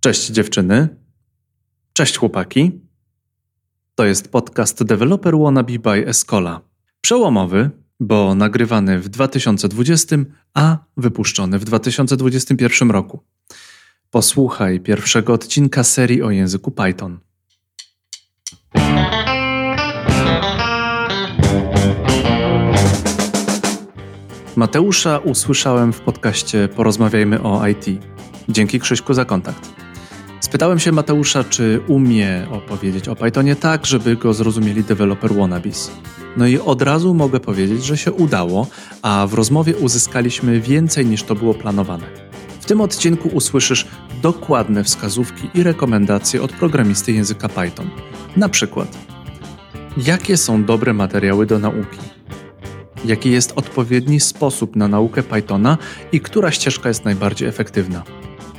Cześć dziewczyny. Cześć chłopaki. To jest podcast Developer Wannabe by Escola. Przełomowy, bo nagrywany w 2020, a wypuszczony w 2021 roku. Posłuchaj pierwszego odcinka serii o języku Python. Mateusza usłyszałem w podcaście Porozmawiajmy o IT. Dzięki Krzyśku za kontakt. Spytałem się Mateusza, czy umie opowiedzieć o Pythonie tak, żeby go zrozumieli deweloper wannabes. No i od razu mogę powiedzieć, że się udało, a w rozmowie uzyskaliśmy więcej niż to było planowane. W tym odcinku usłyszysz dokładne wskazówki i rekomendacje od programisty języka Python. Na przykład, jakie są dobre materiały do nauki? Jaki jest odpowiedni sposób na naukę Pythona i która ścieżka jest najbardziej efektywna?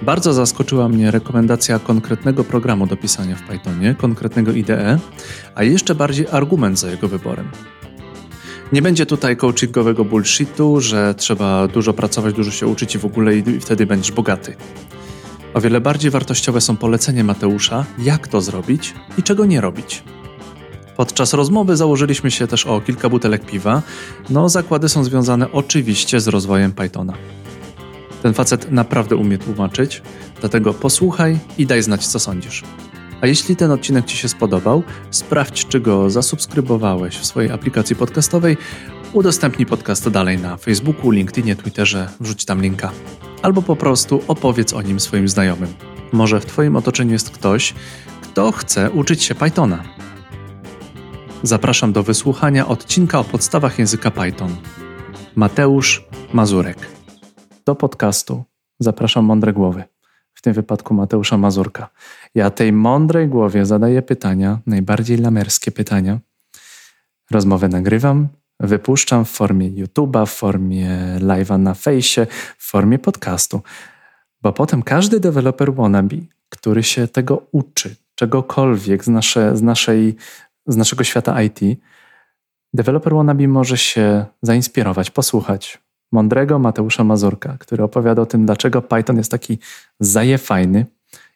Bardzo zaskoczyła mnie rekomendacja konkretnego programu do pisania w Pythonie, konkretnego IDE, a jeszcze bardziej argument za jego wyborem. Nie będzie tutaj coachingowego bullshitu, że trzeba dużo pracować, dużo się uczyć i w ogóle i wtedy będziesz bogaty. O wiele bardziej wartościowe są polecenie Mateusza, jak to zrobić i czego nie robić. Podczas rozmowy założyliśmy się też o kilka butelek piwa. No, zakłady są związane oczywiście z rozwojem Pythona. Ten facet naprawdę umie tłumaczyć, dlatego posłuchaj i daj znać, co sądzisz. A jeśli ten odcinek Ci się spodobał, sprawdź, czy go zasubskrybowałeś w swojej aplikacji podcastowej, udostępnij podcast dalej na Facebooku, LinkedInie, Twitterze, wrzuć tam linka. Albo po prostu opowiedz o nim swoim znajomym. Może w Twoim otoczeniu jest ktoś, kto chce uczyć się Pythona. Zapraszam do wysłuchania odcinka o podstawach języka Python. Mateusz Mazurek. Do podcastu zapraszam mądre głowy, w tym wypadku Mateusza Mazurka. Ja tej mądrej głowie zadaję pytania, najbardziej lamerskie pytania. Rozmowę nagrywam, wypuszczam w formie YouTube'a, w formie live'a na fejsie, w formie podcastu. Bo potem każdy deweloper wannabe, który się tego uczy, czegokolwiek z, nasze, z, naszej, z naszego świata IT, deweloper wannabe może się zainspirować, posłuchać, mądrego Mateusza Mazurka, który opowiada o tym, dlaczego Python jest taki zajefajny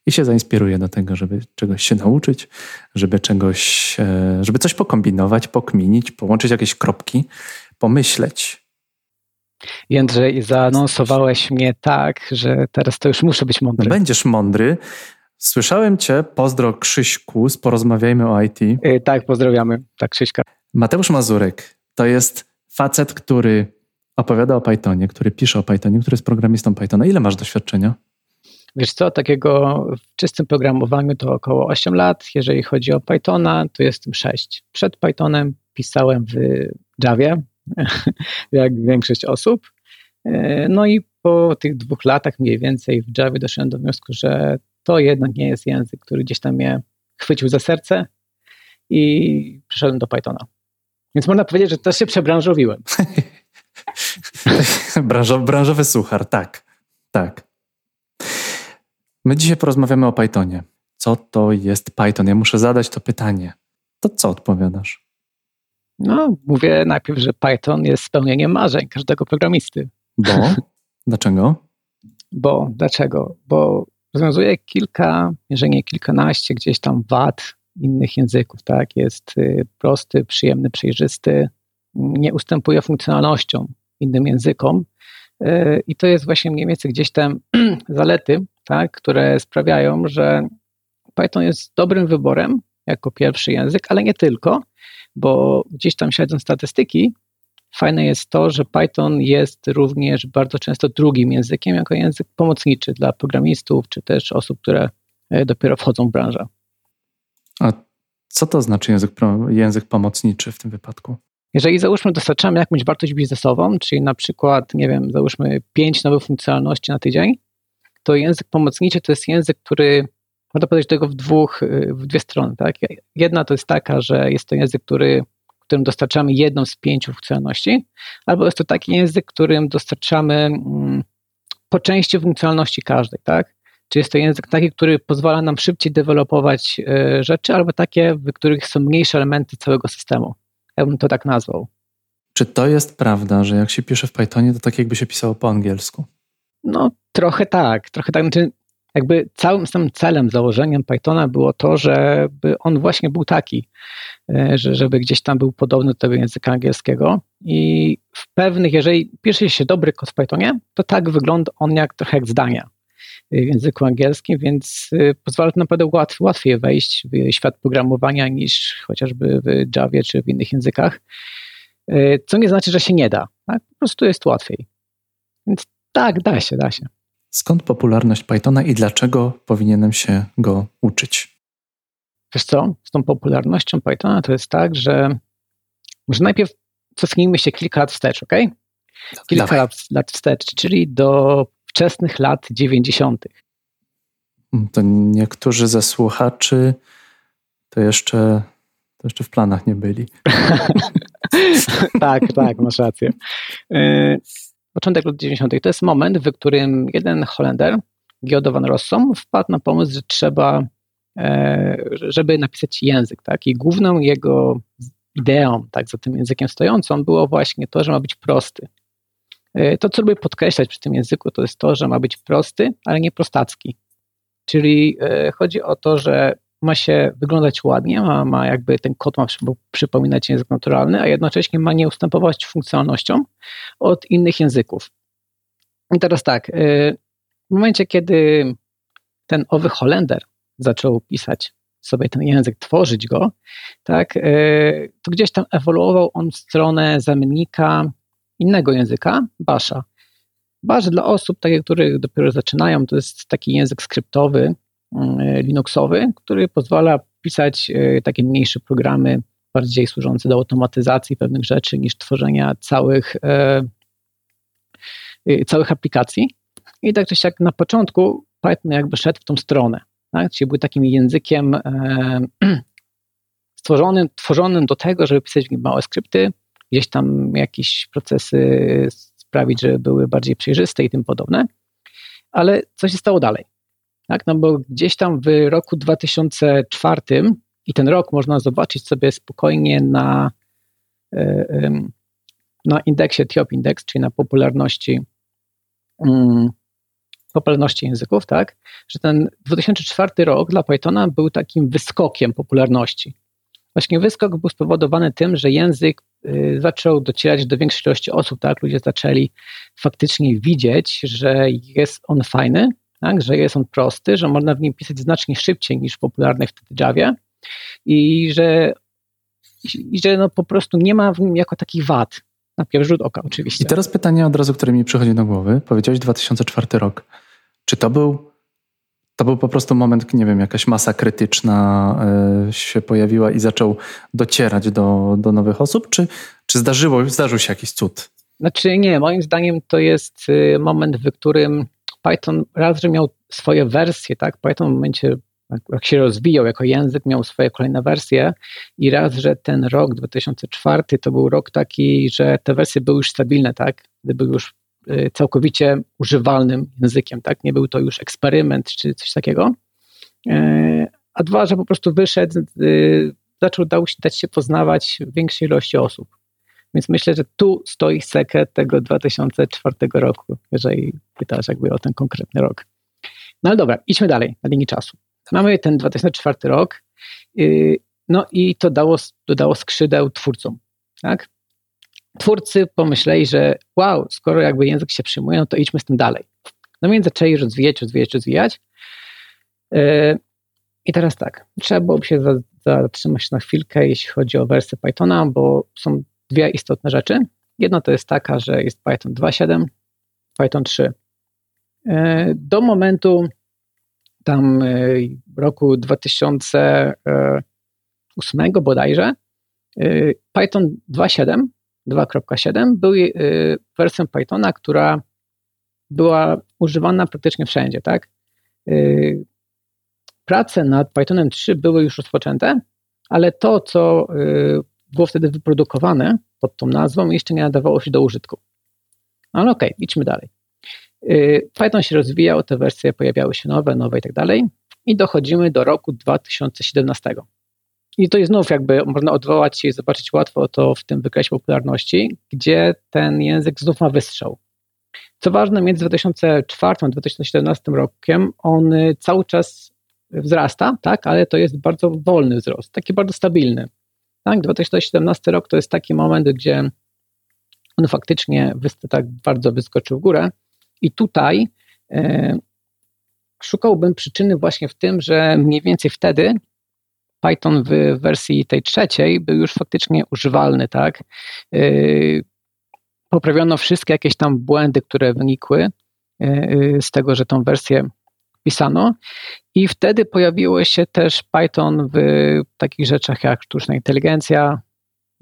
i się zainspiruje do tego, żeby czegoś się nauczyć, żeby czegoś, e, żeby coś pokombinować, pokminić, połączyć jakieś kropki, pomyśleć. Jędrzej, zaanonsowałeś mnie tak, że teraz to już muszę być mądry. Będziesz mądry. Słyszałem cię, pozdro Krzyśku, porozmawiajmy o IT. Yy, tak, pozdrawiamy. Tak, Krzyśka. Mateusz Mazurek to jest facet, który opowiada o Pythonie, który pisze o Pythonie, który jest programistą Pythona. Ile masz doświadczenia? Wiesz co, takiego w czystym programowaniu to około 8 lat. Jeżeli chodzi o Pythona, to jestem 6. Przed Pythonem pisałem w Javie, jak większość osób. No i po tych dwóch latach mniej więcej w Javie doszedłem do wniosku, że to jednak nie jest język, który gdzieś tam mnie chwycił za serce i przyszedłem do Pythona. Więc można powiedzieć, że też się przebranżowiłem. Branżowy, suchar, tak. Tak. My dzisiaj porozmawiamy o Pythonie. Co to jest Python? Ja muszę zadać to pytanie. To co odpowiadasz? No, mówię najpierw, że Python jest spełnieniem marzeń każdego programisty. Bo? Dlaczego? Bo, dlaczego? Bo rozwiązuje kilka, jeżeli nie kilkanaście gdzieś tam wad innych języków, tak? Jest y, prosty, przyjemny, przejrzysty, nie ustępuje funkcjonalnością innym językom. E, I to jest właśnie mniej więcej gdzieś tam zalety, tak, które sprawiają, że Python jest dobrym wyborem jako pierwszy język, ale nie tylko, bo gdzieś tam śledząc statystyki, fajne jest to, że Python jest również bardzo często drugim językiem, jako język pomocniczy dla programistów, czy też osób, które e, dopiero wchodzą w branżę. A co to znaczy język, język pomocniczy w tym wypadku? Jeżeli załóżmy dostarczamy jakąś wartość biznesową, czyli na przykład, nie wiem, załóżmy pięć nowych funkcjonalności na tydzień, to język pomocniczy to jest język, który można powiedzieć tego w, dwóch, w dwie strony. Tak? Jedna to jest taka, że jest to język, który, którym dostarczamy jedną z pięciu funkcjonalności, albo jest to taki język, którym dostarczamy mm, po części funkcjonalności każdej. Tak? Czy jest to język taki, który pozwala nam szybciej dewelopować e, rzeczy, albo takie, w których są mniejsze elementy całego systemu. Ja bym to tak nazwał. Czy to jest prawda, że jak się pisze w Pythonie, to tak jakby się pisało po angielsku? No, trochę tak. Trochę tak. Znaczy, jakby całym tym celem, założeniem Pythona było to, żeby on właśnie był taki, e, że, żeby gdzieś tam był podobny do tego języka angielskiego i w pewnych, jeżeli pisze się dobry kod w Pythonie, to tak wygląda on jak trochę jak zdania w języku angielskim, więc e, pozwala to naprawdę łatw, łatwiej wejść w świat programowania niż chociażby w Javie czy w innych językach, e, co nie znaczy, że się nie da. Tak? Po prostu jest łatwiej. Więc tak, da się, da się. Skąd popularność Pythona i dlaczego powinienem się go uczyć? Wiesz co, z tą popularnością Pythona to jest tak, że może najpierw cofnijmy się kilka lat wstecz, ok? Kilka lat, lat wstecz, czyli do wczesnych lat 90. To niektórzy ze słuchaczy to jeszcze, to jeszcze w planach nie byli. tak, tak, masz rację. Y, początek lat 90. to jest moment, w którym jeden Holender, Giodo van Rossum, wpadł na pomysł, że trzeba, e, żeby napisać język. Tak? I główną jego ideą tak, za tym językiem stojącą było właśnie to, że ma być prosty. E, to, co lubię podkreślać przy tym języku, to jest to, że ma być prosty, ale nie prostacki. Czyli e, chodzi o to, że ma się wyglądać ładnie, ma, ma jakby ten kod ma przypominać język naturalny, a jednocześnie ma nie ustępować funkcjonalnościom od innych języków. I teraz tak, y, w momencie, kiedy ten owy Holender zaczął pisać sobie ten język, tworzyć go, tak, to gdzieś tam ewoluował on w stronę zamiennika innego języka, Basha. Bash dla osób, takie, które dopiero zaczynają, to jest taki język skryptowy, E, Linuxowy, który pozwala pisać e, takie mniejsze programy, bardziej służące do automatyzacji pewnych rzeczy niż tworzenia całych, e, całych aplikacji. I tak czy siak na początku Python jakby szedł w tą stronę. Tak? Czyli był takim językiem stworzonym, tworzonym do tego, żeby pisać małe skrypty, gdzieś tam jakieś procesy sprawić, żeby były bardziej przejrzyste i tym podobne. Ale co się stało dalej? Tak? No bo gdzieś tam w roku 2004 i ten rok można zobaczyć sobie spokojnie na, e, na indeksie TIOP Index, czyli na popularności mm, popularności języków, tak, że ten 2004 rok dla Pythona był takim wyskokiem popularności. Właśnie wyskok był spowodowany tym, że język y, zaczął docierać do większej ilości osób, tak, ludzie zaczęli faktycznie widzieć, że jest on fajny, tak, że jest on prosty, że można w nim pisać znacznie szybciej niż w popularnej wtedy Javie i że, i że no po prostu nie ma w nim jako takich wad. Na pierwszy rzut oka oczywiście. I teraz pytanie od razu, które mi przychodzi do głowy. Powiedziałeś 2004 rok. Czy to był to był po prostu moment, nie wiem, jakaś masa krytyczna y, się pojawiła i zaczął docierać do, do nowych osób, czy, czy zdarzyło, zdarzył się jakiś cud? Znaczy nie, moim zdaniem to jest y, moment, w którym Python raz, że miał swoje wersje, tak? Python w momencie, jak się rozwijał jako język, miał swoje kolejne wersje i raz, że ten rok 2004 to był rok taki, że te wersje były już stabilne, tak? Był już całkowicie używalnym językiem, tak? Nie był to już eksperyment czy coś takiego. E, a dwa, że po prostu wyszedł, y, zaczął dać się poznawać większej ilości osób. Więc myślę, że tu stoi sekret tego 2004 roku, jeżeli pytasz jakby o ten konkretny rok. No ale dobra, idźmy dalej na linii czasu. Mamy ten 2004 rok, no i to dało, dodało skrzydeł twórcom, tak? Twórcy pomyśleli, że wow, skoro jakby język się przyjmuje, no to idźmy z tym dalej. No więc zaczęli rozwijać, rozwijać, rozwijać. Yy, I teraz tak, trzeba byłoby się zatrzymać na chwilkę, jeśli chodzi o wersję Pythona, bo są dwie istotne rzeczy. Jedna to jest taka, że jest Python 2.7, Python 3. E, do momentu tam e, roku 2008 bodajże e, Python 2.7, 2.7 był wersją Pythona, która była używana praktycznie wszędzie, tak? Prace nad Pythonem 3 były już rozpoczęte, ale to, co było wtedy wyprodukowane pod tą nazwą jeszcze nie nadawało się do użytku. Ale okej, okay, idźmy dalej. Y, Python się rozwijał, te wersje pojawiały się nowe, nowe i tak dalej i dochodzimy do roku 2017. I to jest znów jakby można odwołać się i zobaczyć łatwo to w tym wykresie popularności, gdzie ten język znów ma wystrzał. Co ważne, między 2004 a 2017 rokiem on cały czas wzrasta, tak, ale to jest bardzo wolny wzrost, taki bardzo stabilny. Tak, 2017 rok to jest taki moment, gdzie on faktycznie tak bardzo wyskoczył w górę i tutaj e, szukałbym przyczyny właśnie w tym, że mniej więcej wtedy Python w wersji tej trzeciej był już faktycznie używalny, tak? E, poprawiono wszystkie jakieś tam błędy, które wynikły e, z tego, że tą wersję pisano i wtedy pojawiło się też Python w takich rzeczach jak sztuczna inteligencja,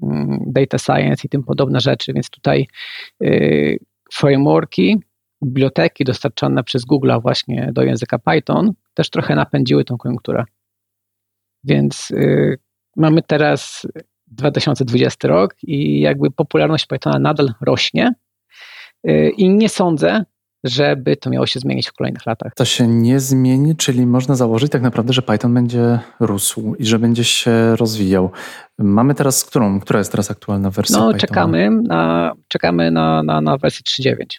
mm, data science i tym podobne rzeczy, więc tutaj y, frameworki, biblioteki dostarczane przez Google właśnie do języka Python też trochę napędziły tą koniunkturę. Więc y, mamy teraz 2020 rok i jakby popularność Pythona nadal rośnie y, i nie sądzę, żeby to miało się zmienić w kolejnych latach. To się nie zmieni, czyli można założyć tak naprawdę, że Python będzie rósł i że będzie się rozwijał. Mamy teraz którą? Która jest teraz aktualna wersja? No, Pythona? czekamy na, czekamy na, na, na wersję 3.9.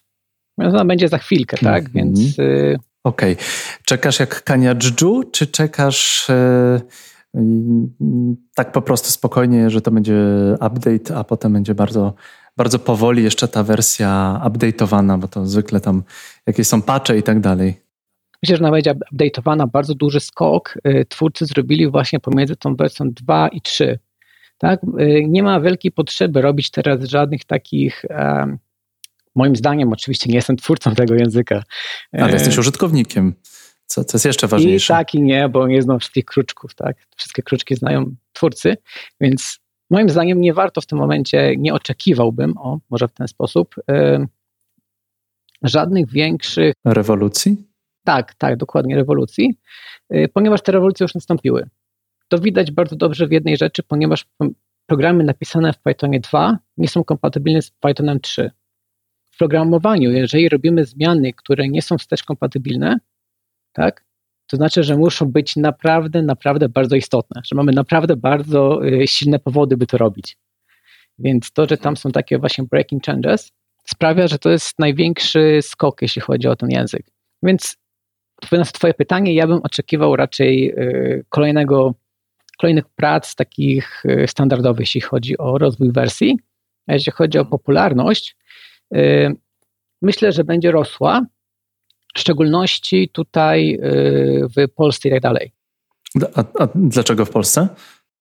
Ona będzie za chwilkę, tak? Mm -hmm. Więc. Y... Okej. Okay. Czekasz jak Kania Dżdżu, czy czekasz. Yy, tak po prostu spokojnie, że to będzie update, a potem będzie bardzo bardzo powoli jeszcze ta wersja update'owana, bo to zwykle tam jakieś są patche i tak dalej. Myślę, że będzie update'owana, bardzo duży skok y, twórcy zrobili właśnie pomiędzy tą wersją 2 i 3. Tak? Y, nie ma wielkiej potrzeby robić teraz żadnych takich moim zdaniem, oczywiście nie jestem twórcą tego języka. Ale jesteś użytkownikiem, co, co jest jeszcze ważniejsze. I tak i nie, bo nie znam wszystkich kruczków, tak? Wszystkie kruczki znają twórcy, więc Moim zdaniem nie warto w tym momencie, nie oczekiwałbym, o może w ten sposób, yy, żadnych większych. Rewolucji? Tak, tak, dokładnie rewolucji, yy, ponieważ te rewolucje już nastąpiły. To widać bardzo dobrze w jednej rzeczy, ponieważ programy napisane w Pythonie 2 nie są kompatybilne z Pythonem 3. W programowaniu, jeżeli robimy zmiany, które nie są wstecz kompatybilne, tak, to znaczy, że muszą być naprawdę, naprawdę bardzo istotne, że mamy naprawdę bardzo y, silne powody, by to robić. Więc to, że tam są takie właśnie breaking changes, sprawia, że to jest największy skok, jeśli chodzi o ten język. Więc odpowiadając na Twoje pytanie, ja bym oczekiwał raczej y, kolejnego, kolejnych prac takich y, standardowych, jeśli chodzi o rozwój wersji. A jeśli chodzi o popularność, myślę, że będzie rosła, w szczególności tutaj y, w Polsce i tak dalej. A, a dlaczego w Polsce?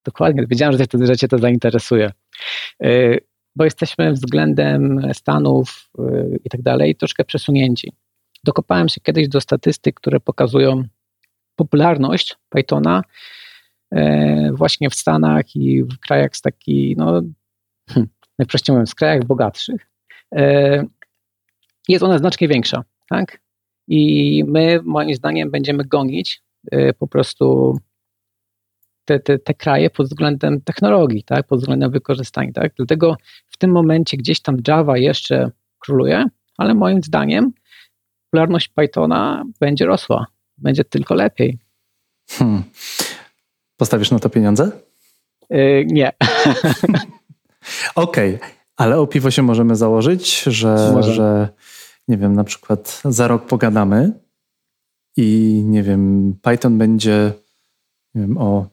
Dokładnie, wiedziałem, że, to, że Cię to zainteresuje. Y, bo jesteśmy względem Stanów y, i tak dalej troszkę przesunięci. Dokopałem się kiedyś do statystyk, które pokazują popularność Pythona właśnie w Stanach i w krajach z takich, no, hmm, najprościej mówiąc, w krajach bogatszych. Jest ona znacznie większa. Tak? I my, moim zdaniem, będziemy gonić y, po prostu te, te, te kraje pod względem technologii, tak, pod względem wykorzystania. Tak? Dlatego w tym momencie gdzieś tam Java jeszcze króluje, ale moim zdaniem popularność Pythona będzie rosła. Będzie tylko lepiej. Hmm. Postawisz na to pieniądze? Yy, nie. Okej, okay. ale o piwo się możemy założyć, że, że nie wiem, na przykład za rok pogadamy i nie wiem, Python będzie nie wiem, o,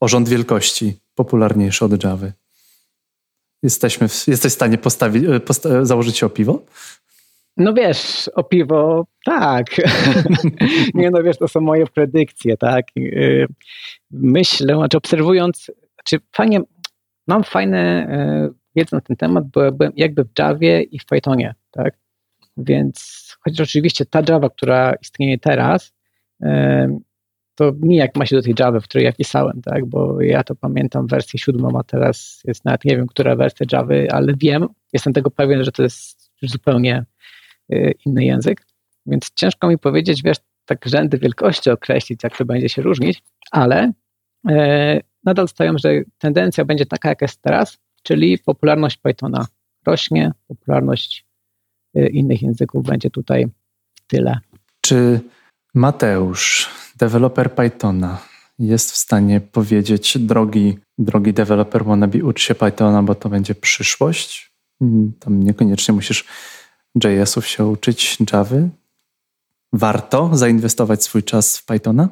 o rząd wielkości popularniejszy od Java. Jesteśmy w, jesteś w stanie postawić, e, posta założyć się o piwo? No wiesz, o piwo tak. nie no wiesz, to są moje predykcje, tak. E, myślę, znaczy obserwując, czy fajnie, mam fajne e, wiedzę na ten temat, bo jakby w Javie i w Pythonie, tak. Więc chociaż oczywiście ta Java, która istnieje teraz, to nijak ma się do tej Java, w której ja pisałem, tak? bo ja to pamiętam wersję siódmą, a teraz jest nawet nie wiem, która wersja Java, ale wiem, jestem tego pewien, że to jest zupełnie e, inny język, więc ciężko mi powiedzieć, wiesz, tak rzędy wielkości określić, jak to będzie się różnić, ale e, nadal stawiam, że tendencja będzie taka, jak jest teraz, czyli popularność Pythona rośnie, popularność innych języków będzie tutaj tyle. Czy Mateusz, deweloper Pythona, jest w stanie powiedzieć, drogi, drogi deweloper wannabe, ucz się Pythona, bo to będzie przyszłość? Mm, tam niekoniecznie musisz JS-ów się uczyć Java? Warto zainwestować swój czas w Pythona?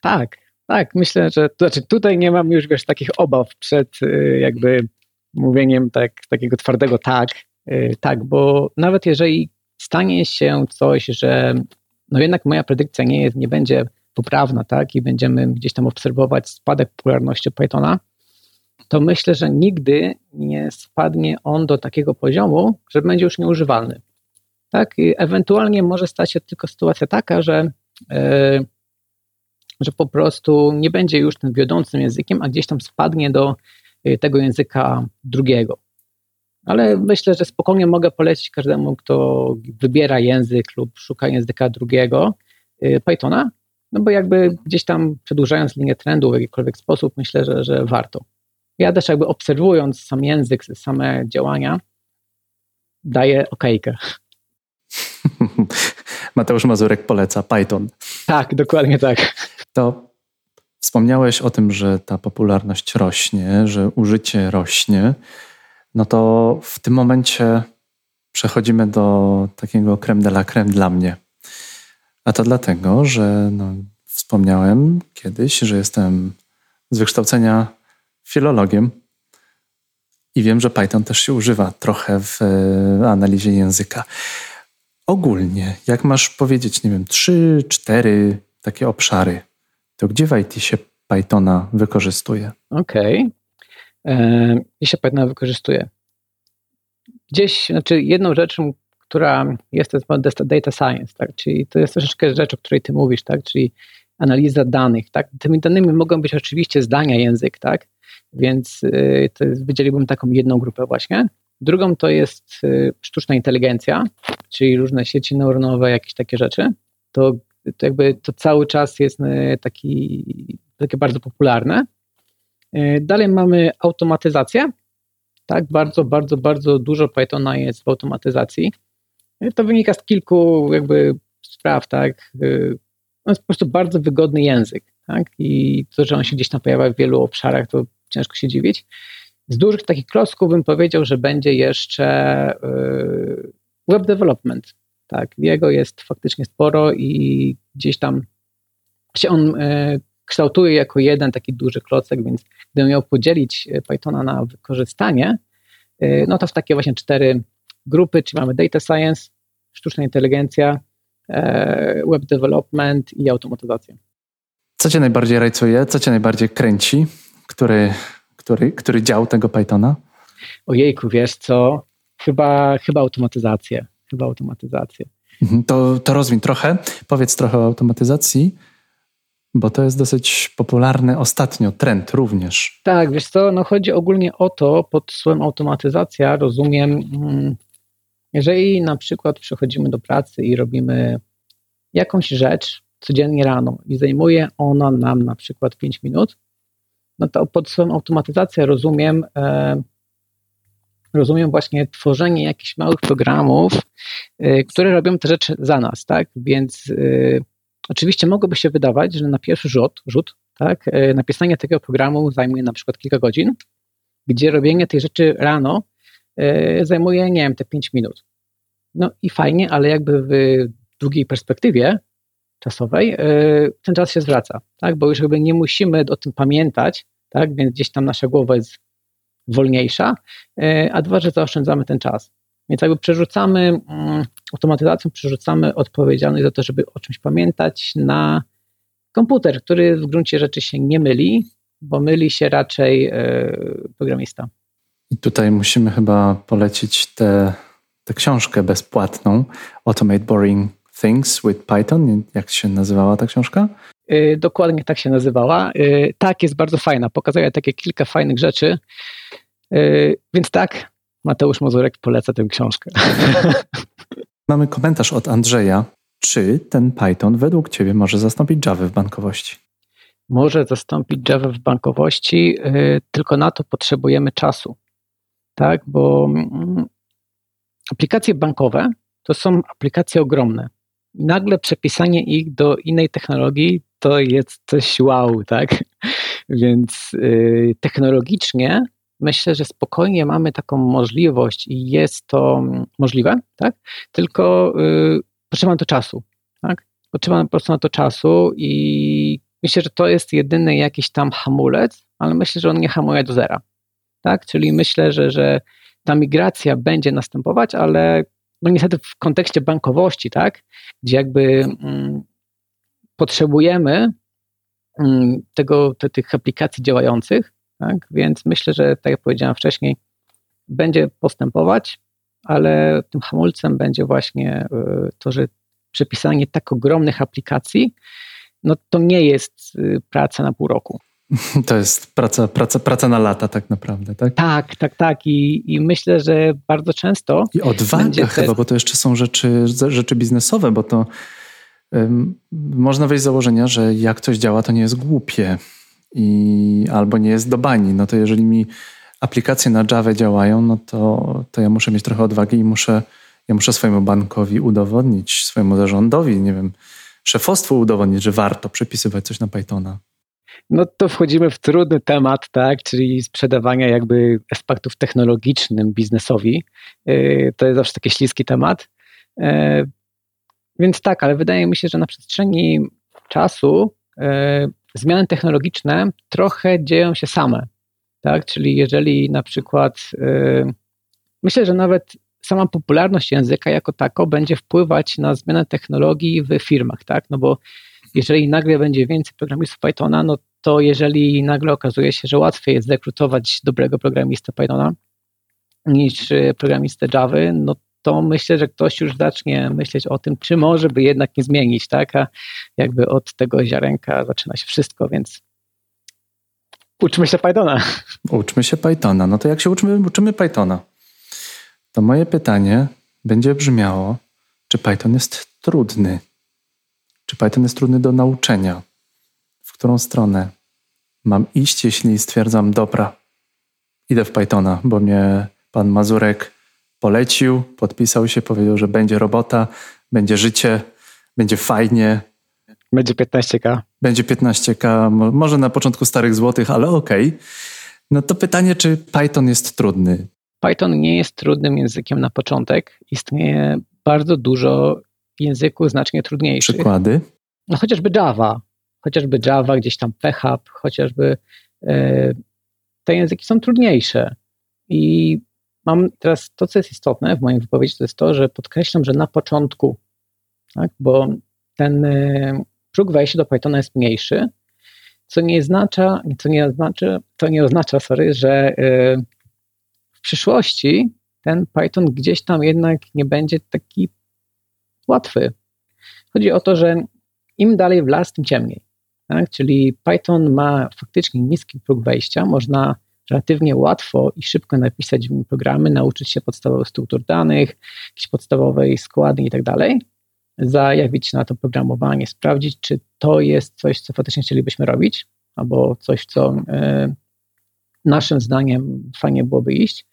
Tak, tak. Myślę, że to znaczy tutaj nie mam już wiesz, takich obaw przed y, jakby mówieniem tak, takiego twardego tak, y, tak, bo nawet jeżeli stanie się coś, że no jednak moja predykcja nie, jest, nie będzie poprawna, tak, i będziemy gdzieś tam obserwować spadek popularności Pythona, to myślę, że nigdy nie spadnie on do takiego poziomu, że będzie już nieużywalny. Tak? I ewentualnie może stać się tylko sytuacja taka, że, yy, że po prostu nie będzie już tym wiodącym językiem, a gdzieś tam spadnie do yy, tego języka drugiego. Ale myślę, że spokojnie mogę polecić każdemu, kto wybiera język lub szuka języka drugiego, yy, Pythona, no bo jakby gdzieś tam przedłużając linię trendu w jakikolwiek sposób, myślę, że, że warto. Ja też jakby obserwując sam język, same działania, daję okejkę. Mateusz Mazurek poleca Python. Tak, dokładnie tak. To wspomniałeś o tym, że ta popularność rośnie, że użycie rośnie. No to w tym momencie przechodzimy do takiego creme de la creme dla mnie. A to dlatego, że no, wspomniałem kiedyś, że jestem z wykształcenia filologiem i wiem, że Python też się używa trochę w e, analizie języka. Ogólnie, jak masz powiedzieć, nie wiem, trzy, cztery takie obszary, to gdzie w IT się Pythona wykorzystuje? Okej. Okay. Gdzie się Pythona wykorzystuje? Gdzieś, znaczy jedną rzeczą, która jest, to jest data science, tak? czyli to jest troszeczkę rzecz, o której ty mówisz, tak? czyli analiza danych. Tak? Tymi danymi mogą być oczywiście zdania, język, tak? więc y, to wydzieliłbym taką jedną grupę właśnie. Drugą to jest y, sztuczna inteligencja, czyli różne sieci neuronowe, jakieś takie rzeczy. To, to jakby to cały czas jest y, taki, takie bardzo popularne. Dalej mamy automatyzację. Tak, bardzo, bardzo, bardzo dużo Pythona jest w automatyzacji. To wynika z kilku jakby spraw, tak. To jest po prostu bardzo wygodny język, tak? I to, że on się gdzieś tam pojawia w wielu obszarach, to ciężko się dziwić. Z dużych takich klocków bym powiedział, że będzie jeszcze web development. Tak, jego jest faktycznie sporo i gdzieś tam się on kształtuje jako jeden taki duży klocek, więc gdybym miał podzielić y, Pythona na wykorzystanie, no to w takie właśnie cztery grupy, czyli mamy data science, sztuczna inteligencja, web development i automatyzacja. Co cię najbardziej rajcuje? Co cię najbardziej kręci? Który, który, który dział tego Pythona? Ojejku, wiesz co? Chyba, chyba automatyzację. Chyba automatyzację. Mhm, to, to rozwin trochę. Powiedz trochę o automatyzacji, bo to jest dosyć popularny ostatnio trend również. Tak, wiesz co, no chodzi ogólnie o to, pod słowem automatyzacja rozumiem, mm, jeżeli na przykład przychodzimy do pracy i robimy jakąś rzecz codziennie rano i zajmuje ona nam na przykład 5 minut, no to pod słowem automatyzacja rozumiem, e, rozumiem właśnie tworzenie jakichś małych programów, e, które robią te rzeczy za nas, tak? Więc e, oczywiście mogłoby się wydawać, że na pierwszy rzut, rzut tak, e, napisanie takiego programu zajmuje na przykład kilka godzin, gdzie robienie tej rzeczy rano e, zajmuje, nie wiem, te 5 minut. No i fajnie, ale jakby w długiej perspektywie czasowej, y, ten czas się zwraca, tak? bo już jakby nie musimy o tym pamiętać, tak? więc gdzieś tam nasza głowa jest wolniejsza, a dwa, że zaoszczędzamy ten czas. Więc jakby przerzucamy, mm, automatyzacją przerzucamy odpowiedzialność za to, żeby o czymś pamiętać na komputer, który w gruncie rzeczy się nie myli, bo myli się raczej y, programista. I tutaj musimy chyba polecić tę książkę bezpłatną Automate Boring Things with Python. Jak się nazywała ta książka? Yy, dokładnie tak się nazywała. Yy, tak, jest bardzo fajna. Pokazuje takie kilka fajnych rzeczy. Więc tak, Mateusz Mazurek poleca tę książkę. Mamy komentarz od Andrzeja. Czy ten Python według Ciebie może zastąpić Java w bankowości? Może zastąpić Java w bankowości, y, tylko na to potrzebujemy czasu. Tak, bo mm, aplikacje bankowe to są aplikacje ogromne nagle przepisanie ich do innej technologii to jest coś wow, tak? Więc y, technologicznie myślę, że spokojnie mamy taką możliwość i jest to możliwe, tak? Tylko yy, potrzeba to czasu, tak? Potrzeba po prostu na to czasu i myślę, że to jest jedyny jakiś tam hamulec, ale myślę, że on nie hamuje do zera, tak? Czyli myślę, że, że ta migracja będzie następować, ale no niestety w kontekście bankowości, tak? Gdzie jakby mm, potrzebujemy mm, tego, te, tych aplikacji działających, tak? Więc myślę, że tak jak powiedziałem wcześniej, będzie postępować, ale tym hamulcem będzie właśnie y, to, że przepisanie tak ogromnych aplikacji, no to nie jest y, praca na pół roku. To jest praca, praca, praca na lata tak naprawdę, tak? Tak, tak, tak. I, i myślę, że bardzo często. I odwaga chyba, bo to jeszcze są rzeczy, rzeczy biznesowe, bo to można wejść z założenia, że jak coś działa, to nie jest głupie i albo nie jest do bani. No to jeżeli mi aplikacje na Java działają, no to, to ja muszę mieć trochę odwagi i muszę, ja muszę swojemu bankowi udowodnić, swojemu zarządowi, nie wiem, szefostwu udowodnić, że warto przepisywać coś na Pythona. No to wchodzimy w trudny temat, tak, czyli sprzedawania jakby aspektów technologicznym biznesowi. Y, to jest zawsze taki śliski temat. Y, więc tak, ale wydaje mi się, że na przestrzeni czasu y, zmiany technologiczne trochę dzieją się same. Tak? Czyli jeżeli na przykład myślę, że nawet sama popularność języka jako tako będzie wpływać na zmianę technologii w firmach, tak? No bo jeżeli nagle będzie więcej programistów Pythona, no to jeżeli nagle okazuje się, że łatwiej jest zrekrutować dobrego programistę Pythona niż y, programistę Java, no to myślę, że ktoś już zacznie myśleć o tym, czy może by jednak nie zmienić, tak? A jakby od tego ziarenka zaczyna się wszystko, więc uczmy się Pythona. Uczmy się Pythona. No to jak się uczymy, uczymy Pythona? To moje pytanie będzie brzmiało, czy Python jest trudny? Czy Python jest trudny do nauczenia? W którą stronę mam iść, jeśli stwierdzam, dobra, idę w Pythona, bo mnie pan Mazurek polecił, podpisał się, powiedział, że będzie robota, będzie życie, będzie fajnie. Będzie 15K. Będzie 15K, może na początku starych złotych, ale okej. Okay. No to pytanie, czy Python jest trudny? Python nie jest trudnym językiem na początek. Istnieje bardzo dużo języków znacznie trudniejszych. Przykłady? No chociażby Java, chociażby Java, gdzieś tam PHP, chociażby e, te języki są trudniejsze. I mam teraz to, co jest istotne w mojej wypowiedzi, to jest to, że podkreślam, że na początku, tak, bo ten e, próg wejścia do Pythona jest mniejszy, co nie oznacza, co nie oznacza, to nie oznacza, sorry, że e, w przyszłości ten Python gdzieś tam jednak nie będzie taki łatwy. Chodzi o to, że im dalej w las, tym ciemniej. Tak? Czyli Python ma faktycznie niski próg wejścia, można relatywnie łatwo i szybko napisać w nim programy, nauczyć się podstawowych struktur danych, jakiejś podstawowej składy i tak dalej, zajawić się na to programowanie, sprawdzić, czy to jest coś, co faktycznie chcielibyśmy robić, albo coś, co y, naszym zdaniem fajnie byłoby iść.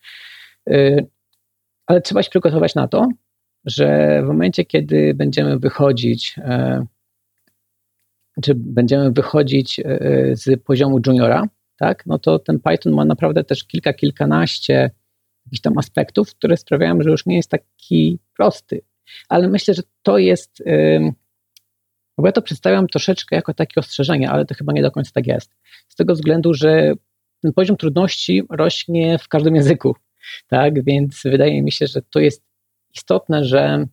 Y, ale trzeba się przygotować na to, że w momencie, kiedy będziemy wychodzić, y, czy będziemy wychodzić z poziomu juniora, tak, no to ten Python ma naprawdę też kilka, kilkanaście jakichś tam aspektów, które sprawiają, że już nie jest taki prosty. Ale myślę, że to jest, bo ja to przedstawiam troszeczkę jako takie ostrzeżenie, ale to chyba nie do końca tak jest. Z tego względu, że ten poziom trudności rośnie w każdym języku, tak, więc wydaje mi się, że to jest istotne, że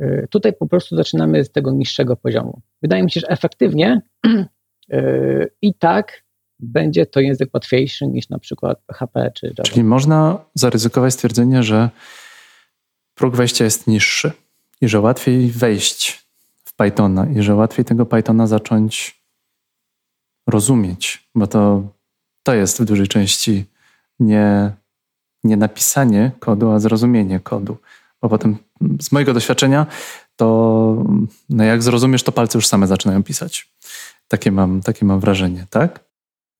y, tutaj po prostu zaczynamy z tego niższego poziomu. Wydaje mi się, że efektywnie y, i tak będzie to język łatwiejszy niż na przykład PHP czy Java. Czyli można zaryzykować stwierdzenie, że próg wejścia jest niższy i że łatwiej wejść w Pythona i że łatwiej tego Pythona zacząć rozumieć, bo to, to jest w dużej części nie, nie napisanie kodu, a zrozumienie kodu. Bo potem z mojego doświadczenia to no jak zrozumiesz, to palce już same zaczynają pisać. Takie mam, takie mam wrażenie, tak?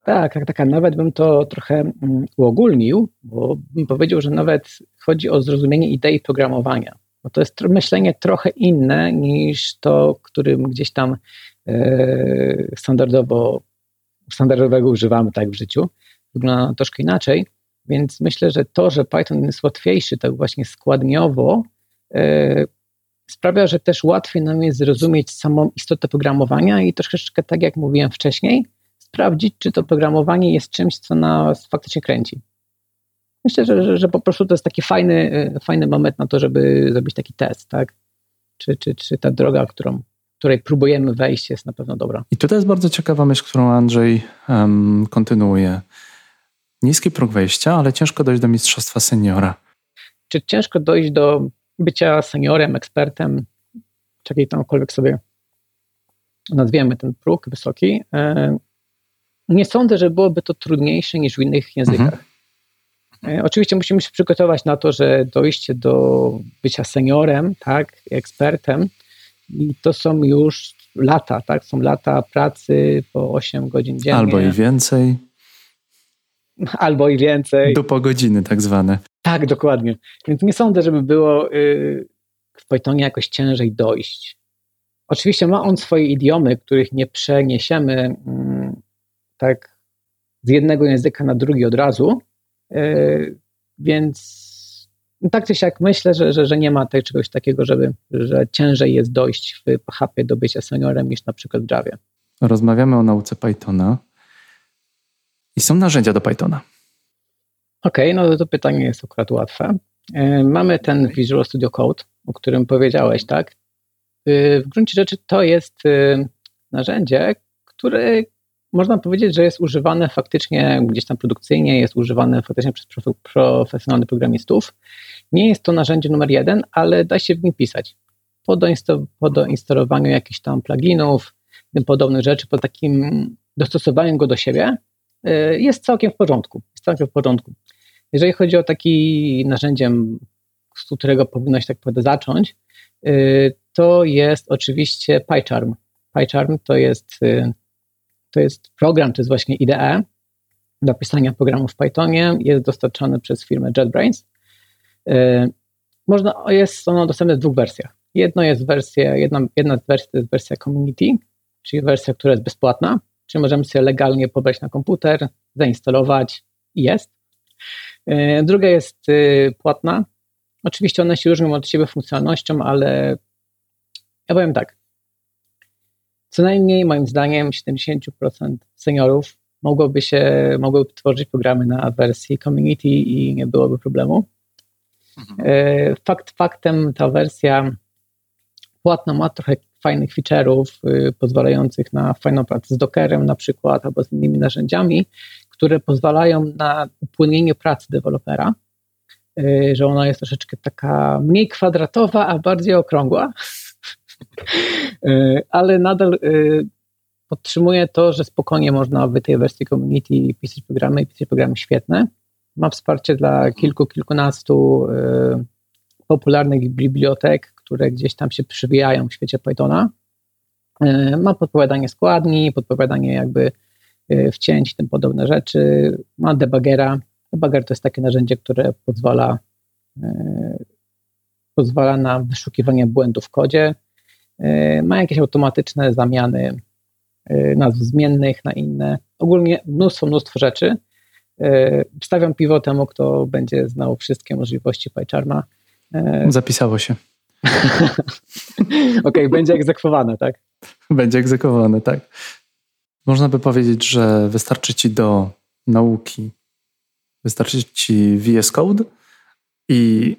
Tak, tak, tak. Nawet bym to trochę mm, uogólnił, bo bym powiedział, że nawet chodzi o zrozumienie idei programowania. Bo to jest myślenie trochę inne niż to, którym gdzieś tam e, standardowo, standardowego używamy tak w życiu. wygląda troszkę inaczej, więc myślę, że to, że Python jest łatwiejszy tak właśnie składniowo, yy, sprawia, że też łatwiej nam jest zrozumieć samą istotę programowania i troszeczkę tak jak mówiłem wcześniej, sprawdzić, czy to programowanie jest czymś, co nas faktycznie kręci. Myślę, że, że, że po prostu to jest taki fajny, e, fajny moment na to, żeby zrobić taki test, tak? Czy, czy, czy ta droga, którą, której próbujemy wejść, jest na pewno dobra. I tutaj jest bardzo ciekawa myśl, którą Andrzej um, kontynuuje. Niski próg wejścia, ale ciężko dojść do mistrzostwa seniora. Czy ciężko dojść do bycia seniorem, ekspertem, czy jakkolwiek sobie nazwiemy ten próg wysoki? Nie sądzę, że byłoby to trudniejsze niż w innych językach. Mhm. E, oczywiście musimy się przygotować na to, że dojście do bycia seniorem, tak, ekspertem, i to są już lata, tak, są lata pracy po 8 godzin dziennie. Albo i więcej. Albo i więcej. Do po godziny tak zwane. Tak, dokładnie. Więc nie sądzę, żeby było y, w Pythonie jakoś ciężej dojść. Oczywiście ma on swoje idiomy, których nie przeniesiemy mm, tak z jednego języka na drugi od razu, E, więc tak czy siak myślę, że, że, że nie ma tej, czegoś takiego, żeby, że ciężej jest dojść w PHP do bycia seniorem niż na przykład w Javie. Rozmawiamy o nauce Pythona i są narzędzia do Pythona. Okej, okay, no to pytanie jest akurat łatwe. E, mamy ten Visual Studio Code, o którym powiedziałeś, tak? E, w gruncie rzeczy to jest narzędzie, które można powiedzieć, że jest używane faktycznie gdzieś tam produkcyjnie, jest używane faktycznie przez profesjonalnych programistów. Nie jest to narzędzie numer jeden, ale da się w nim pisać. Po, doinstalowaniu jakichś tam pluginów, podobnych rzeczy, po takim dostosowaniu go do siebie, y, jest całkiem w porządku. Jest całkiem w porządku. Jeżeli chodzi o taki narzędziem, z którego powinno się tak naprawdę zacząć, y, to jest oczywiście PyCharm. PyCharm to jest y, to jest program, to jest właśnie IDE do pisania programów w Pythonie. Jest dostarczany przez firmę JetBrains. E, można, jest ono dostępne w dwóch wersjach. Jedno jest wersja, jedna, jedna z wersji to jest wersja community, czyli wersja, która jest bezpłatna, czyli możemy sobie legalnie pobrać na komputer, zainstalować i jest. E, druga jest y, płatna. Oczywiście one się różnią od siebie funkcjonalnością, ale ja powiem tak, co najmniej moim zdaniem 70% seniorów mogłoby się, mogłyby tworzyć programy na wersji community i nie byłoby problemu. Mhm. E, fakt faktem ta wersja płatna ma trochę fajnych feature'ów y, pozwalających na fajną pracę z Dockerem na przykład albo z innymi narzędziami, które pozwalają na upłynnienie pracy dewelopera, y, że ona jest troszeczkę taka mniej kwadratowa, a bardziej okrągła. E, ale nadal e, podtrzymuję to, że spokojnie można w tej wersji community pisać programy i pisać programy świetne. Ma wsparcie dla kilku, kilkunastu e, popularnych bibliotek, które gdzieś tam się przywijają w świecie Pythona. Ma podpowiadanie składni, podpowiadanie jakby wcięć tym podobne rzeczy. Ma debugera. Debugger to jest takie narzędzie, które pozwala, pozwala na wyszukiwanie błędów w kodzie. E, ma jakieś automatyczne zamiany e, nazw zmiennych na inne. Ogólnie mnóstwo, mnóstwo rzeczy. E, wstawiam piwo temu, kto będzie znał wszystkie możliwości PyCharma. Zapisało się. Okej, okay, będzie egzekwowane, tak? Będzie egzekwowane, tak. Można by powiedzieć, że wystarczy ci do nauki, wystarczy ci VS Code i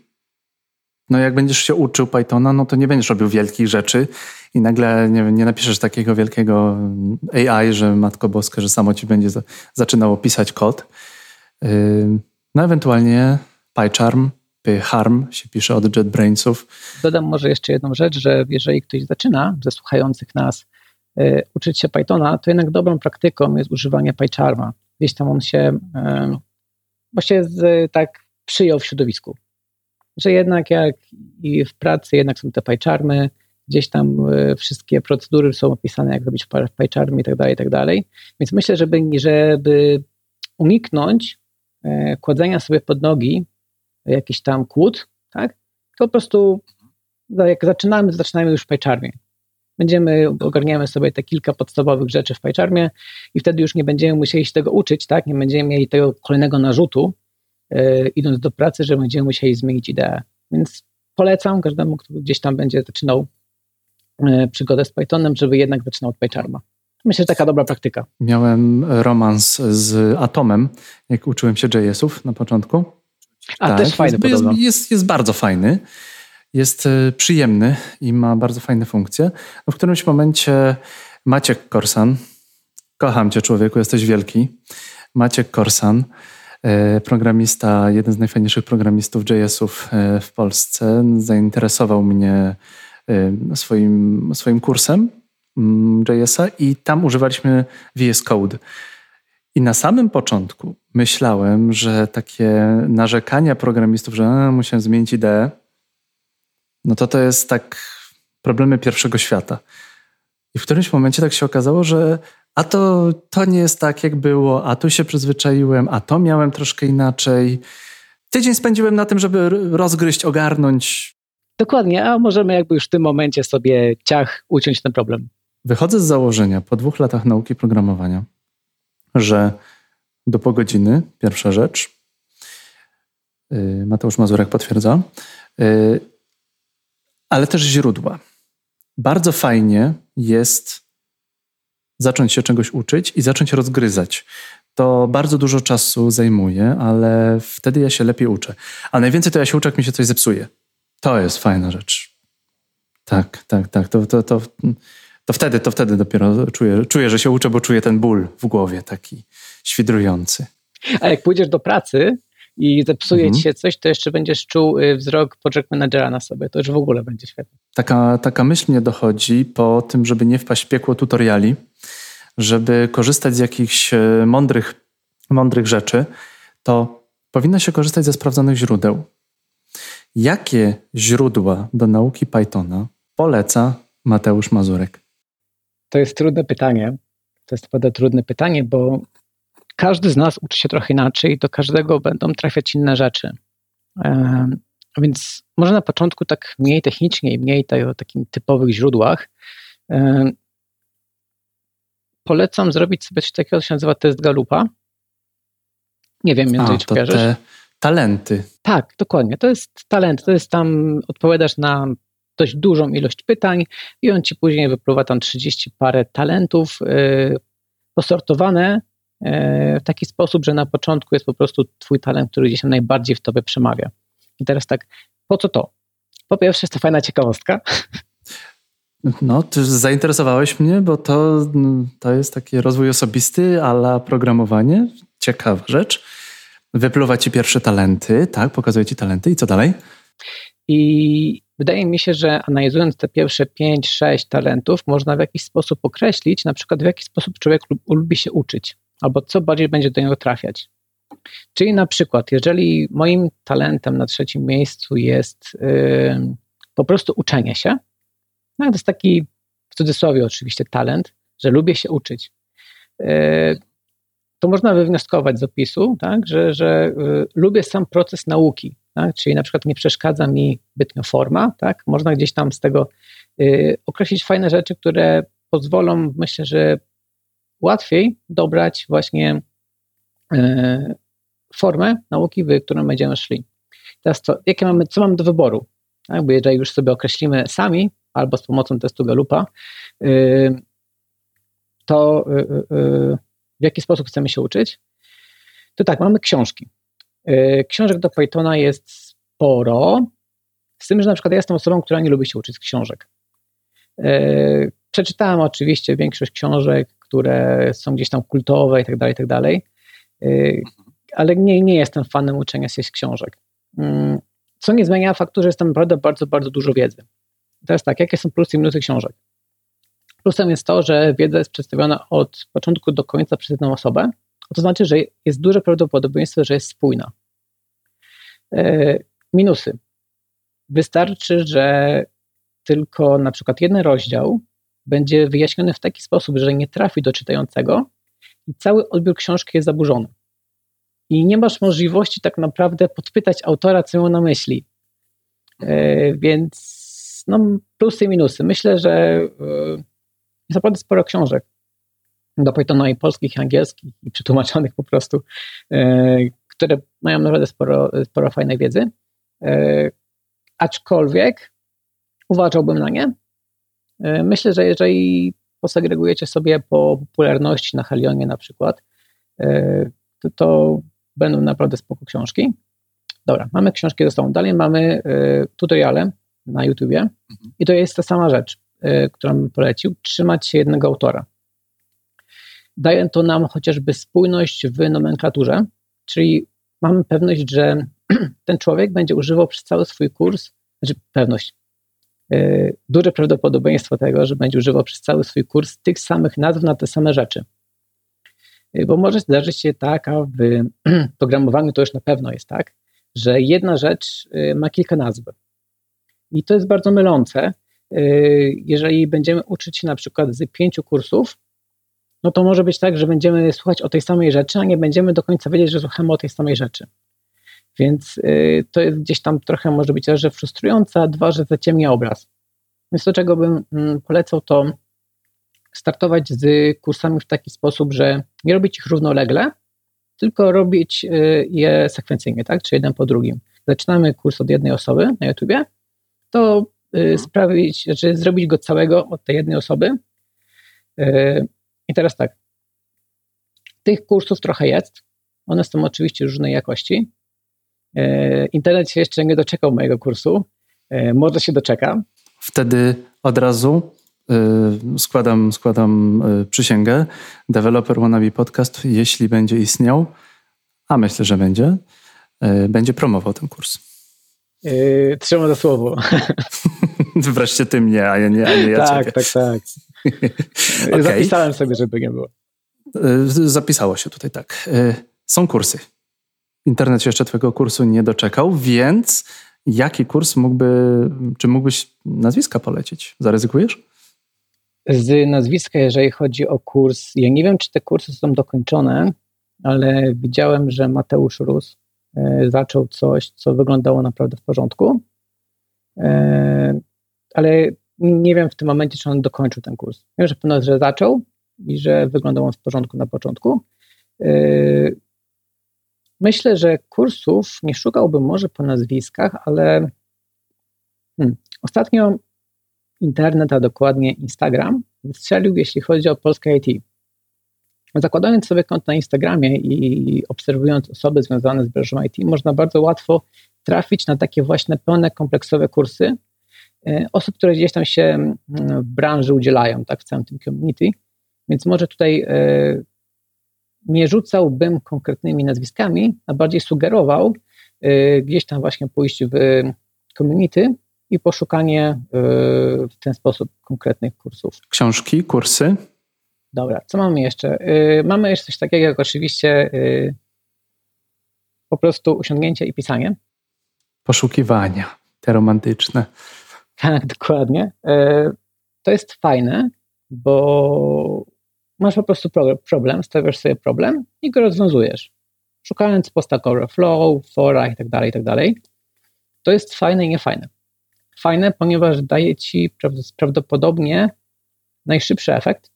no jak będziesz się uczył Pythona, no to nie będziesz robił wielkich rzeczy i nagle nie, nie napiszesz takiego wielkiego AI, że matko boska, że samo ci będzie za, zaczynało pisać kod. No ewentualnie PyCharm, PyHarm się pisze od JetBrainsów. Dodam może jeszcze jedną rzecz, że jeżeli ktoś zaczyna ze słuchających nas yy, uczyć się Pythona, to jednak dobrą praktyką jest używanie PyCharma. Gdzieś tam on się yy, właśnie z, tak przyjął w środowisku że jednak jak i w pracy jednak są te pajczarmy, gdzieś tam e, wszystkie procedury są opisane, jak robić pajczarmy i tak dalej, i tak dalej. Więc myślę, żeby, żeby uniknąć e, kładzenia sobie pod nogi jakiś tam kłód, tak, to po prostu jak zaczynamy, zaczynamy już w pajczarmie. Będziemy, ogarniamy sobie te kilka podstawowych rzeczy w PyCharmie i wtedy już nie będziemy musieli się tego uczyć, tak? Nie będziemy mieli tego kolejnego narzutu, idąc do pracy, że będziemy musieli zmienić ideę. Więc polecam każdemu, kto gdzieś tam będzie zaczynał yy, przygodę z Pythonem, żeby jednak zaczynał od PyCharma. Myślę, że taka dobra praktyka. Miałem romans z Atomem, jak uczyłem się JS-ów na początku. A tak, też fajny jest, jest, jest, jest bardzo fajny jest e, przyjemny i ma bardzo fajne funkcje. W którymś momencie Maciek Korsan, kocham cię człowieku, jesteś wielki. Maciek Korsan, e, programista, jeden z najfajniejszych programistów JS-ów e, w Polsce, zainteresował mnie swoim, swoim kursem mm, JS-a i tam używaliśmy VS Code. I na samym początku myślałem, że takie narzekania programistów, że a, musiałem zmienić ideę, no to to jest tak problemy pierwszego świata. I w którymś momencie tak się okazało, że a to, to nie jest tak, jak było, a tu się przyzwyczaiłem, a to miałem troszkę inaczej. Tydzień spędziłem na tym, żeby rozgryźć, ogarnąć. Dokładnie, a możemy jakby już w tym momencie sobie ciach uciąć ten problem. Wychodzę z założenia po dwóch latach nauki programowania, że do pół godziny, pierwsza rzecz, y, Mateusz Mazurek potwierdza, y, ale też źródła. Bardzo fajnie jest zacząć się czegoś uczyć i zacząć rozgryzać. To bardzo dużo czasu zajmuje, ale wtedy ja się lepiej uczę. A najwięcej to ja się uczę, jak mi się coś zepsuje. To jest fajna rzecz. Tak, tak, tak. To, to, to, to wtedy, to wtedy dopiero czuję, czuję, że się uczę, bo czuję ten ból w głowie taki świdrujący. A jak pójdziesz do pracy, i zepsuje mhm. ci się coś, to jeszcze będziesz czuł y, wzrok project managera na sobie. To już w ogóle będzie świetne. Taka, taka myśl mnie dochodzi po tym, żeby nie wpaść w piekło tutoriali, żeby korzystać z jakichś e, mądrych, mądrych rzeczy, to powinno się korzystać ze sprawdzonych źródeł. Jakie źródła do nauki Pythona poleca Mateusz Mazurek? To jest trudne pytanie. To jest naprawdę trudne pytanie, bo każdy z nas uczy się trochę inaczej, do każdego będą trafiać inne rzeczy. Więc może na początku tak mniej technicznie i mniej o takich typowych źródłach. Polecam zrobić sobie coś takiego, co się nazywa test Galupa. Nie wiem, między czy kojarzysz. Te talenty. Tak, dokładnie. To jest talent. To jest tam, odpowiadasz na dość dużą ilość pytań i on ci później wypływa tam 30 parę talentów yy, posortowane E, w taki sposób, że na początku jest po prostu twój talent, który gdzieś tam najbardziej w tobie przemawia. I teraz tak, po co to? Po pierwsze jest to fajna ciekawostka. No, ty zainteresowałeś mnie, bo to, to jest taki rozwój osobisty, ale programowanie. Ciekawa rzecz. Wypluwa ci pierwsze talenty, tak? Pokazuje ci talenty i co dalej? I wydaje mi się, że analizując te pierwsze 5-6 talentów, można w jakiś sposób określić, na przykład w jaki sposób człowiek lubi się uczyć albo co bardziej będzie do niego trafiać. Czyli na przykład, jeżeli moim talentem na trzecim miejscu jest yy, po prostu uczenie się, no to jest taki w cudzysłowie oczywiście talent, że lubię się uczyć. Yy, to można wywnioskować z opisu, tak, że, że yy, lubię sam proces nauki, tak, czyli na przykład nie przeszkadza mi zbytnio forma, tak, można gdzieś tam z tego y, określić fajne rzeczy, które pozwolą, myślę, że łatwiej dobrać właśnie e, formę nauki, w którą będziemy szli. Teraz co, jakie mamy, co mamy do wyboru? Tak, bo jeżeli już sobie określimy sami albo z pomocą testu Galupa, y, to y, y, w jaki sposób chcemy się uczyć? To tak, mamy książki. Książek do Pythona jest sporo, z tym, że na przykład ja jestem osobą, która nie lubi się uczyć z książek. Przeczytałem oczywiście większość książek, które są gdzieś tam kultowe i tak dalej, tak dalej. Ale nie, nie jestem fanem uczenia się z książek. Mm, co nie zmienia faktu, że jest tam naprawdę bardzo, bardzo dużo wiedzy. Teraz tak, jakie są plusy i minusy książek? Plusem jest to, że wiedza jest przedstawiona od początku do końca przez jedną osobę, to znaczy, że jest duże prawdopodobieństwo, że jest spójna. Y, minusy. Wystarczy, że tylko na przykład jeden rozdział będzie wyjaśniony w taki sposób, że nie trafi do czytającego i cały odbiór książki jest zaburzony. I nie masz możliwości tak naprawdę podpytać autora, co miał na myśli. E, więc no, plusy i minusy. Myślę, że jest naprawdę sporo książek do Pythona i polskich, i angielskich, i przetłumaczonych po prostu, które mają naprawdę sporo, sporo fajnej wiedzy. Aczkolwiek uważałbym na nie. Myślę, że jeżeli posegregujecie sobie po popularności na Helionie na przykład, to, to będą naprawdę spoko książki. Dobra, mamy książki ze sobą. Dalej mamy tutoriale na YouTubie mhm. i to jest ta sama rzecz, y, którą bym polecił, trzymać się jednego autora. Daje to nam chociażby spójność w nomenklaturze, czyli mamy pewność, że ten człowiek będzie używał przez cały swój kurs, znaczy pewność, y, duże prawdopodobieństwo tego, że będzie używał przez cały swój kurs tych samych nazw na te same rzeczy. Y, bo może zdarzyć się tak, a w programowaniu to już na pewno jest tak, że jedna rzecz ma kilka nazw. I to jest bardzo mylące. Y, jeżeli będziemy uczyć się na przykład z pięciu kursów, no to może być tak, że będziemy słuchać o tej samej rzeczy, a nie będziemy do końca wiedzieć, że słuchamy o tej samej rzeczy. Więc to jest gdzieś tam trochę może być raz, że frustrujące, a dwa, że zaciemnia obraz. Więc to, czego bym mm, polecał, to startować z kursami w taki sposób, że nie robić ich równolegle, tylko robić y, je sekwencyjnie, tak? Czy jeden po drugim. Zaczynamy kurs od jednej osoby na YouTubie, to y, mhm. sprawić, znaczy zrobić go całego od tej jednej osoby. Y, I teraz tak. Tych kursów trochę jest. One są oczywiście różnej jakości. Internet się jeszcze nie doczekał mojego kursu. Może się doczeka. Wtedy od razu Y, składam, składam y, przysięgę. Developer Wannabe Podcast, jeśli będzie istniał, a myślę, że będzie, y, będzie promował ten kurs. Yy, trzymam za słowo. Wreszcie ty mnie, a ja nie, a nie ja Tak, ciebie. tak, tak. okay. Zapisałem sobie, żeby nie było. Zapisało się tutaj tak. Są kursy. Internet się jeszcze twojego kursu nie doczekał, więc jaki kurs mógłby, czy mógłbyś nazwiska polecić? Zaryzykujesz? z nazwiska, jeżeli chodzi o kurs. Ja nie wiem, czy te kursy są dokończone, ale widziałem, że Mateusz Rus zaczął coś, co wyglądało naprawdę w porządku. E, ale nie wiem w tym momencie, czy on dokończył ten kurs. Wiem, że pewno, że zaczął i że wyglądał on w porządku na początku. E, myślę, że kursów nie szukałbym może po nazwiskach, ale hmm, ostatnio internet, a dokładnie Instagram, wystrzelił, jeśli chodzi o polskie IT. Zakładając sobie konto na Instagramie i obserwując osoby związane z branżą IT, można bardzo łatwo trafić na takie właśnie pełne, kompleksowe kursy e, osób, które gdzieś tam się mm, w branży udzielają, tak, w całym tym community. Więc może tutaj e, nie rzucałbym konkretnymi nazwiskami, a bardziej sugerował e, gdzieś tam właśnie pójść w community i poszukanie w ten sposób konkretnych kursów. Książki, kursy? Dobra, co mamy jeszcze? Y, mamy jeszcze coś takiego jak oczywiście y, po prostu usiągnięcie i pisanie. Poszukiwania, te romantyczne. Tak, dokładnie. To jest fajne, bo masz po prostu problem, stawiasz sobie problem i go rozwiązujesz. Szukając po Stack Overflow, fora i tak dalej, i tak dalej. To jest fajne i niefajne fajne, ponieważ daje ci prawdopodobnie najszybszy efekt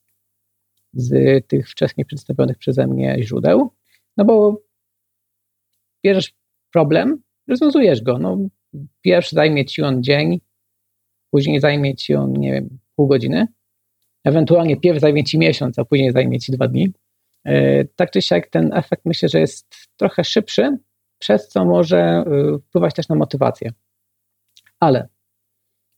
z tych wcześniej przedstawionych przeze mnie źródeł, no bo bierzesz problem, rozwiązujesz go. No, pierwszy zajmie ci on dzień, później zajmie ci on, nie wiem, pół godziny, ewentualnie pierw zajmie ci miesiąc, a później zajmie ci dwa dni. E, tak czy siak ten efekt myślę, że jest trochę szybszy, przez co może e, wpływać też na motywację. Ale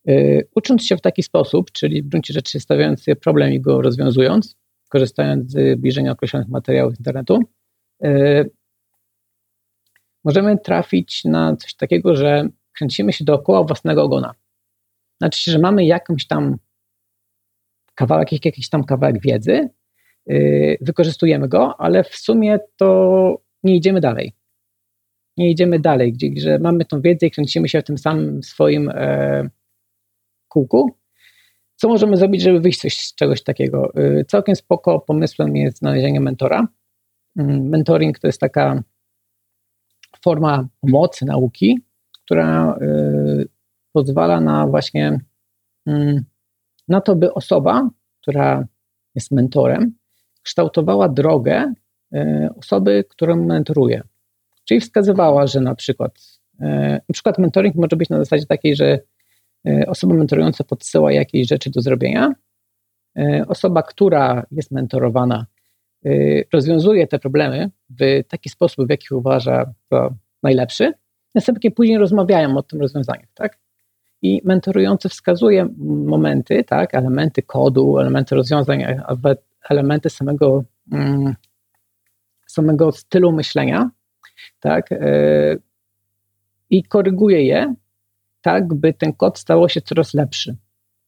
E, ucząc się w taki sposób, czyli w gruncie rzeczy stawiając sobie problem i go rozwiązując, korzystając z bliżenia określonych materiałów z internetu, e, możemy trafić na coś takiego, że kręcimy się dookoła własnego ogona. Znaczy, że mamy jakąś tam kawałek, jakiś tam kawałek wiedzy, e, wykorzystujemy go, ale w sumie to nie idziemy dalej. Nie idziemy dalej, gdzie że mamy tą wiedzę i kręcimy się w tym samym swoim kółku. Co możemy zrobić, żeby wyjść z czegoś takiego? Y, całkiem spoko pomysłem jest znalezienie mentora. Mm, mentoring to jest taka forma pomocy nauki, która y, pozwala na właśnie mm, na to, by osoba, która jest mentorem, kształtowała drogę e, osoby, którą mentoruje. Czyli wskazywała, że na przykład, na przykład mentoring może być na zasadzie takiej, że osoba mentorująca podsyła jakieś rzeczy do zrobienia, osoba, która jest mentorowana, rozwiązuje te problemy w taki sposób, w jaki uważa za najlepszy, następnie później rozmawiają o tym rozwiązaniach, tak? I mentorujący wskazuje momenty, tak, elementy kodu, elementy rozwiązań, elementy samego, mm, samego stylu myślenia, tak, i koryguje je, tak, by ten kod stał się coraz lepszy.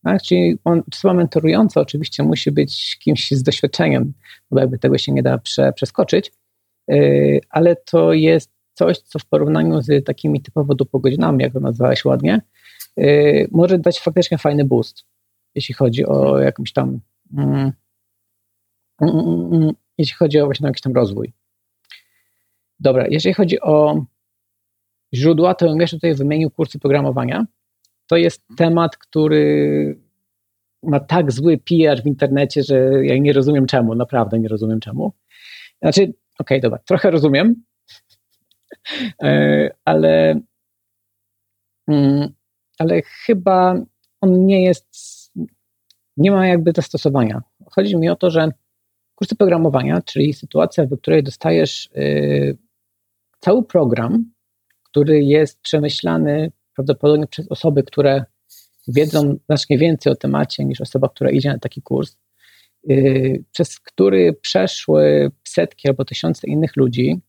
Tak? Czyli on, osoba mentorująca oczywiście musi być kimś z doświadczeniem, bo jakby tego się nie da prze, przeskoczyć, yy, ale to jest coś, co w porównaniu z takimi typowo dopogodzinami, jak to nazwałeś ładnie, yy, może dać faktycznie fajny boost, jeśli chodzi o jakąś tam mm, mm, mm, mm jeśli chodzi o właśnie jakiś tam rozwój. Dobra, jeżeli chodzi o źródła, to jeszcze tutaj wymienił kursy programowania. To jest temat, który ma tak zły PR w internecie, że ja nie rozumiem czemu, naprawdę nie rozumiem czemu. Znaczy, okej, okay, dobra, trochę rozumiem, E, ale, mm, ale chyba on nie jest, nie ma jakby zastosowania. Chodzi mi o to, że kursy programowania, czyli sytuacja, w której dostajesz y, cały program, który jest przemyślany prawdopodobnie przez osoby, które wiedzą znacznie więcej o temacie niż osoba, która idzie na taki kurs, y, przez który przeszły setki albo tysiące innych ludzi,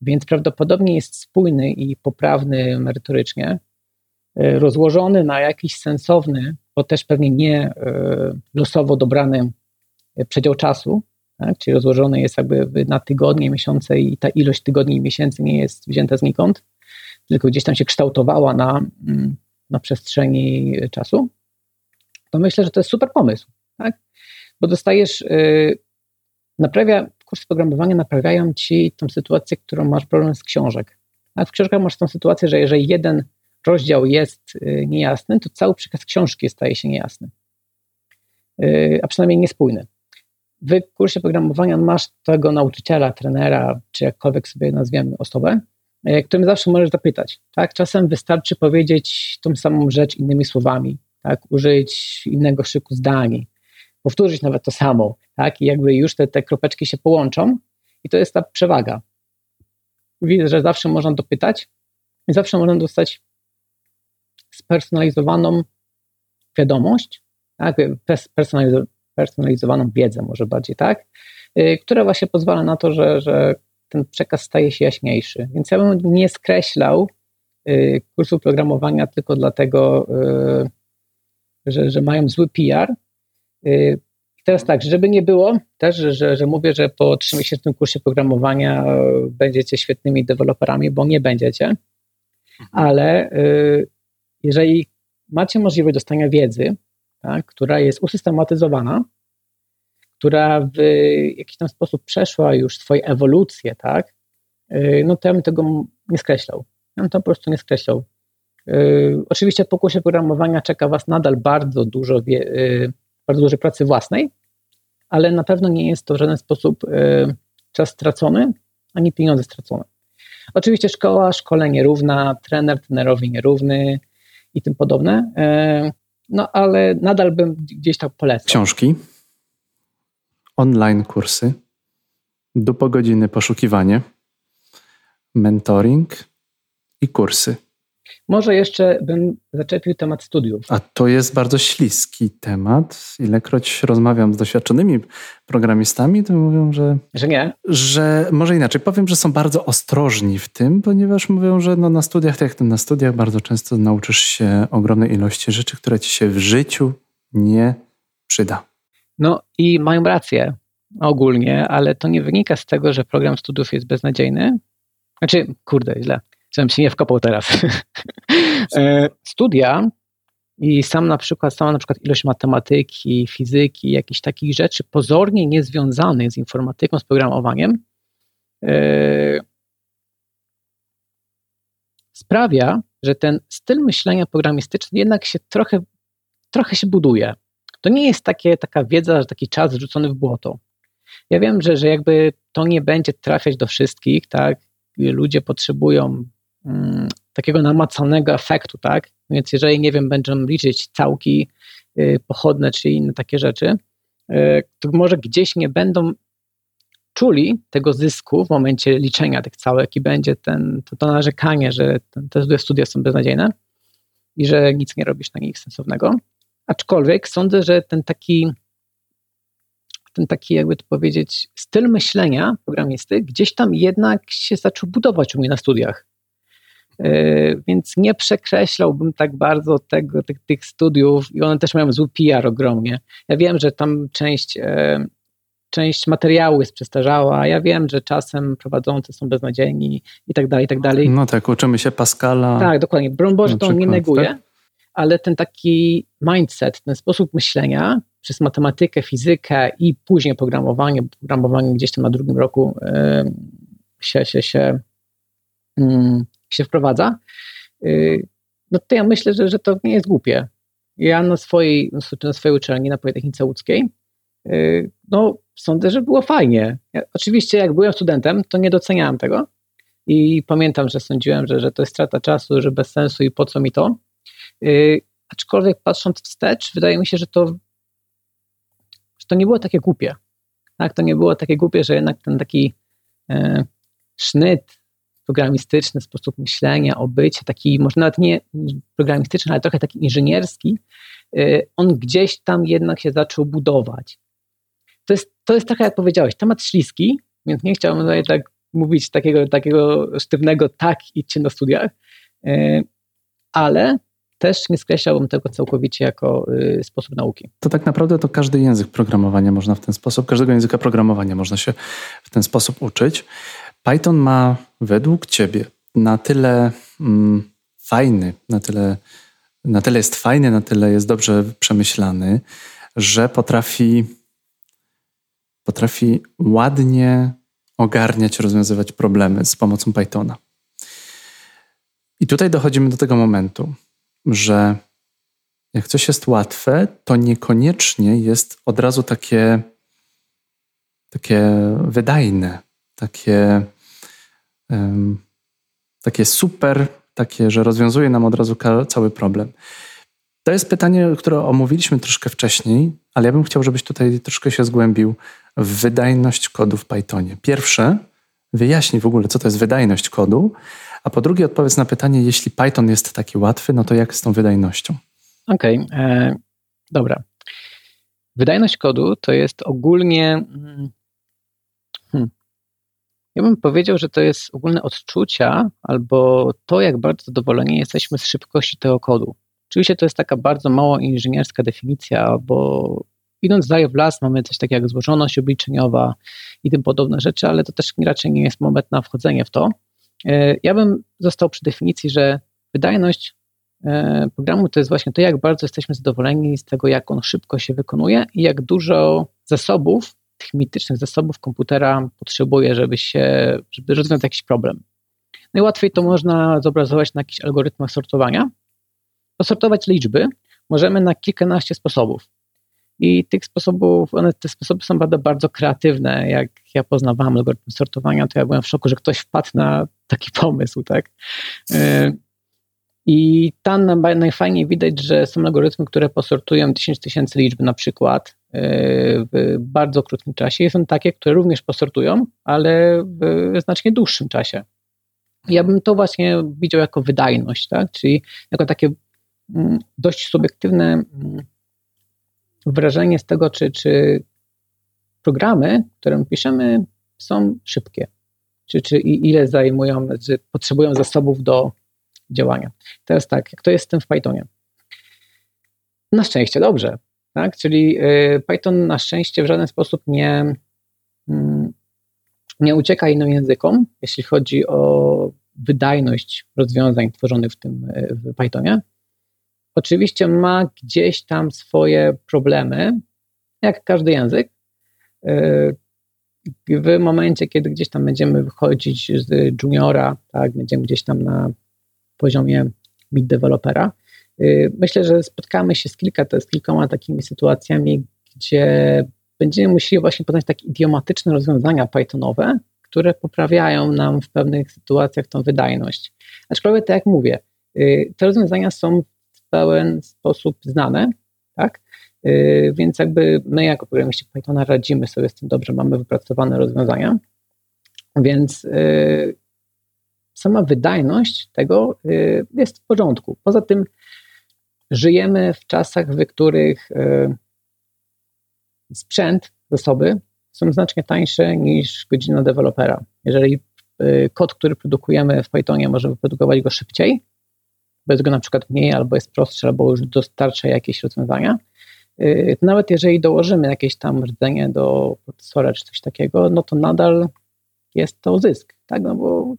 więc prawdopodobnie jest spójny i poprawny merytorycznie, e, rozłożony na jakiś sensowny, bo też pewnie nie e, losowo dobrany przedział czasu, tak? czyli rozłożony jest jakby na tygodnie, miesiące i ta ilość tygodni i miesięcy nie jest wzięta znikąd, tylko gdzieś tam się kształtowała na, mm, na przestrzeni czasu, to myślę, że to jest super pomysł, tak? bo dostajesz, naprawia kursy programowania naprawiają ci tą sytuację, którą masz problem z książek. A w książkach masz tą sytuację, że jeżeli jeden rozdział jest y, niejasny, to cały przekaz książki staje się niejasny, y, a przynajmniej niespójny. W kursie programowania masz tego nauczyciela, trenera, czy jakkolwiek sobie nazwiemy osobę, którym zawsze możesz zapytać. Tak? Czasem wystarczy powiedzieć tą samą rzecz innymi słowami, tak? użyć innego szyku zdań, powtórzyć nawet to samo, tak? I jakby już te, te kropeczki się połączą i to jest ta przewaga. Widzę, że zawsze można dopytać i zawsze można dostać spersonalizowaną wiadomość, tak? personalizowaną wiedzę może bardziej, tak? Y, która właśnie pozwala na to, że, że ten przekaz staje się jaśniejszy. Więc ja bym nie skreślał y, kursu programowania tylko dlatego, y, że, że mają zły PR, Y, I teraz tak, żeby nie było też, że, że mówię, że po trzymiesięcznym kursie programowania będziecie świetnymi deweloperami, bo nie będziecie, mhm. ale jeżeli macie możliwość dostania wiedzy, tak, która jest usystematyzowana, która w jakiś tam sposób przeszła już swoją ewolucję, tak, y, no to ja bym tego nie skreślał. Ja bym to po prostu nie skreślał. Oczywiście po kursie programowania czeka Was nadal bardzo dużo wie, bardzo dużej pracy własnej, ale na pewno nie jest to w żaden sposób czas stracony, ani pieniądze stracone. Oczywiście szkoła, szkole nierówna, trener, trenerowi nierówny i tym podobne, no ale nadal bym gdzieś tak polecał. Książki, online kursy, dupo godziny poszukiwanie, mentoring i kursy. Może jeszcze bym zaczepił temat studiów. A to jest bardzo śliski temat. Ilekroć rozmawiam z doświadczonymi programistami, to mówią, że. Że nie? Że może inaczej. Powiem, że są bardzo ostrożni w tym, ponieważ mówią, że no na studiach, tak jak na studiach, bardzo często nauczysz się ogromnej ilości rzeczy, które ci się w życiu nie przyda. No i mają rację ogólnie, ale to nie wynika z tego, że program studiów jest beznadziejny. Znaczy, kurde, źle żebym się nie wkopał teraz. E, studia i sam na przykład, sama na przykład ilość matematyki, fizyki, jakichś takich rzeczy pozornie niezwiązanych z informatyką, z programowaniem, yy, sprawia, że ten styl myślenia programistyczny jednak się trochę, trochę się buduje. To nie jest takie, taka wiedza, że taki czas rzucony w błoto. Ja wiem, że, że jakby to nie będzie trafiać do wszystkich, tak? Ludzie potrzebują mm, takiego namacalnego efektu, tak? Więc jeżeli, nie wiem, będą liczyć całki y, pochodne czy inne takie rzeczy, y, to może gdzieś nie będą czuli tego zysku w momencie liczenia tych całek i będzie ten, to, to narzekanie, że te studia są beznadziejne i że nic nie robisz na nich sensownego. Aczkolwiek sądzę, że ten taki ten taki, jakby to powiedzieć, styl myślenia programisty gdzieś tam jednak się zaczął budować u mnie na studiach. Yy, więc nie przekreślałbym tak bardzo tego, tych, tych studiów i one też mają zły PR ogromnie. Ja wiem, że tam część, yy, część materiału jest przestarzała, ja wiem, że czasem prowadzący są beznadziejni i tak dalej, i tak dalej. No tak, uczymy się Pascala. Tak, dokładnie. Broń Boże, to nie neguje, tak? Ale ten taki mindset, ten sposób myślenia przez matematykę, fizykę i później programowanie, programowanie gdzieś tam na drugim roku yy, się, się, się, yy, się wprowadza, yy, no to ja myślę, że, że to nie jest głupie. Ja na swojej, na swojej uczelni, na Politechnice Łódzkiej, y, no sądzę, że było fajnie. Ja, oczywiście jak byłem studentem, to nie doceniałem tego i pamiętam, że sądziłem, że, że to jest strata czasu, że bez sensu i po co mi to. Y, aczkolwiek patrząc wstecz, wydaje mi się, że to, że to nie było takie głupie. Tak, to nie było takie głupie, że jednak ten taki e, sznyt programistyczny, sposób myślenia, obycie, taki może nawet nie programistyczny, ale trochę taki inżynierski, e, on gdzieś tam jednak się zaczął budować. To jest, to jest trochę jak powiedziałeś, temat śliski, więc nie chciałbym tutaj tak mówić takiego, takiego sztywnego tak idźcie na studiach, e, ale też nie skreślałbym tego całkowicie jako y, sposób nauki. To tak naprawdę to każdy język programowania można w ten sposób, każdego języka programowania można się w ten sposób uczyć. Python ma według Ciebie na tyle mm, fajny, na tyle, na tyle jest fajny, na tyle jest dobrze przemyślany, że potrafi, potrafi ładnie ogarniać, rozwiązywać problemy z pomocą Pythona. I tutaj dochodzimy do tego momentu, że jak coś jest łatwe, to niekoniecznie jest od razu takie, takie wydajne, takie, um, takie super, takie, że rozwiązuje nam od razu cały problem. To jest pytanie, które omówiliśmy troszkę wcześniej, ale ja bym chciał, żebyś tutaj troszkę się zgłębił w wydajność kodu w Pythonie. Pierwsze, wyjaśnij w ogóle, co to jest wydajność kodu, a po drugie odpowiedz na pytanie, jeśli Python jest taki łatwy, no to jak z tą wydajnością? Okej, okay, e, dobra. Wydajność kodu to jest ogólnie. Mm, hmm, ja bym powiedział, że to jest ogólne odczucia albo to, jak bardzo zadowoleni jesteśmy z szybkości tego kodu. Oczywiście to jest taka bardzo mało inżynierska definicja, bo idąc dalej w las mamy coś takiego jak złożoność obliczeniowa i tym podobne rzeczy, ale to też raczej nie jest moment na wchodzenie w to. E, ja bym został przy definicji, że wydajność e, programu to jest właśnie to, jak bardzo jesteśmy zadowoleni z tego, jak on szybko się wykonuje i jak dużo zasobów, tych mitycznych zasobów komputera potrzebuje, żeby się, żeby rozwiązać jakiś problem. Najłatwiej to można zobrazować na jakichś algorytmach sortowania. Posortować liczby możemy na kilkanaście sposobów. I tych sposobów, one, te sposoby są bardzo, bardzo kreatywne. Jak ja poznawałem algorytm sortowania, to ja byłem w szoku, że ktoś wpadł na taki pomysł, tak? Y, I tam najfajniej widać, że są algorytmy, które posortują 10 tysięcy liczb na przykład y, w bardzo krótkim czasie. Są takie, które również posortują, ale w znacznie dłuższym czasie. Ja bym to właśnie widział jako wydajność, tak? czyli jako takie mm, dość subiektywne mm, wrażenie z tego, czy, czy programy, które piszemy, są szybkie, czy, czy ile zajmują, czy potrzebują zasobów do działania. Teraz tak, jak to jest z tym w Pythonie? Na szczęście dobrze, tak? Czyli y, Python na szczęście w żaden sposób nie, mm, nie ucieka innym językom, jeśli chodzi o wydajność rozwiązań tworzonych w tym y, w Pythonie. Oczywiście ma gdzieś tam swoje problemy, jak każdy język. Y, w momencie, kiedy gdzieś tam będziemy wychodzić z juniora, tak, będziemy gdzieś tam na poziomie mid developera, Myślę, że spotkamy się z, kilka, z kilkoma takimi sytuacjami, gdzie będziemy musieli właśnie poznać takie idiomatyczne rozwiązania Pythonowe, które poprawiają nam w pewnych sytuacjach tą wydajność. Aczkolwiek, tak jak mówię, te rozwiązania są pełen sposób znane, tak? Y, więc jakby my jako programiści Pythona radzimy sobie z tym dobrze, mamy wypracowane rozwiązania, więc y, sama wydajność tego y, jest w porządku. Poza tym żyjemy w czasach, w których sprzęt, zasoby są znacznie tańsze niż godzina dewelopera. Jeżeli kod, który produkujemy w Pythonie, możemy wyprodukować go szybciej, bo jest go na przykład mniej, albo jest prostszy, albo już dostarcza jakieś rozwiązania, Y, nawet jeżeli dołożymy jakieś tam rdzenie do procesora czy coś takiego, no to nadal jest to zysk, tak? No bo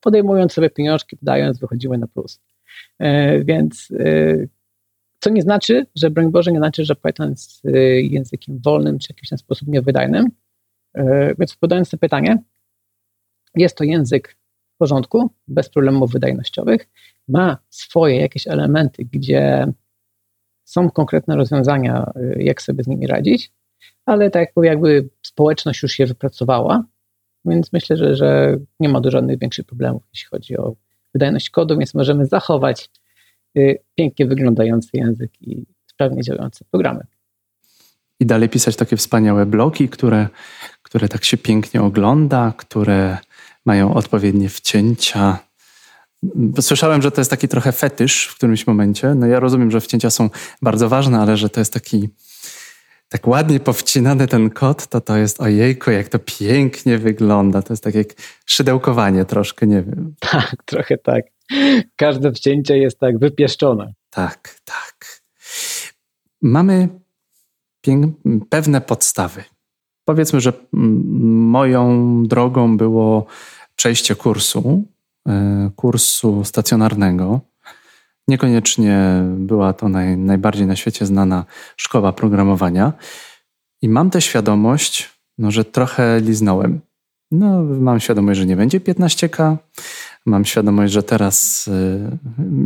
podejmując sobie pieniążki, wydając, wychodzimy na plus. Y, więc y, co nie znaczy, że broń Boże nie znaczy, że Python jest językiem wolnym czy jakimś ten sposób niewydajnym. Więc odpowiadając na pytanie, jest to język w porządku, bez problemów wydajnościowych, ma swoje jakieś elementy, gdzie są konkretne rozwiązania, y, jak sobie z nimi radzić, ale tak jak jakby społeczność już je wypracowała, więc myślę, że, że nie ma do żadnych większych problemów, jeśli chodzi o wydajność kodu, więc możemy zachować y, pięknie wyglądający język i sprawnie działające programy. I dalej pisać takie wspaniałe bloki, które, które tak się pięknie ogląda, które mają odpowiednie wcięcia, Słyszałem, że to jest taki trochę fetysz w którymś momencie. No ja rozumiem, że wcięcia są bardzo ważne, ale że to jest taki tak ładnie powcinany ten kod, to to jest ojejku, jak to pięknie wygląda. To jest tak jak szydełkowanie troszkę, nie wiem. Tak, trochę tak. Każde wcięcie jest tak wypieszczone. Tak, tak. Mamy pewne podstawy. Powiedzmy, że moją drogą było przejście kursu E, kursu stacjonarnego. Niekoniecznie była to naj, najbardziej na świecie znana szkoła programowania. I mam tę świadomość, no, że trochę liznąłem. No, mam świadomość, że nie będzie 15K. Mam świadomość, że teraz e,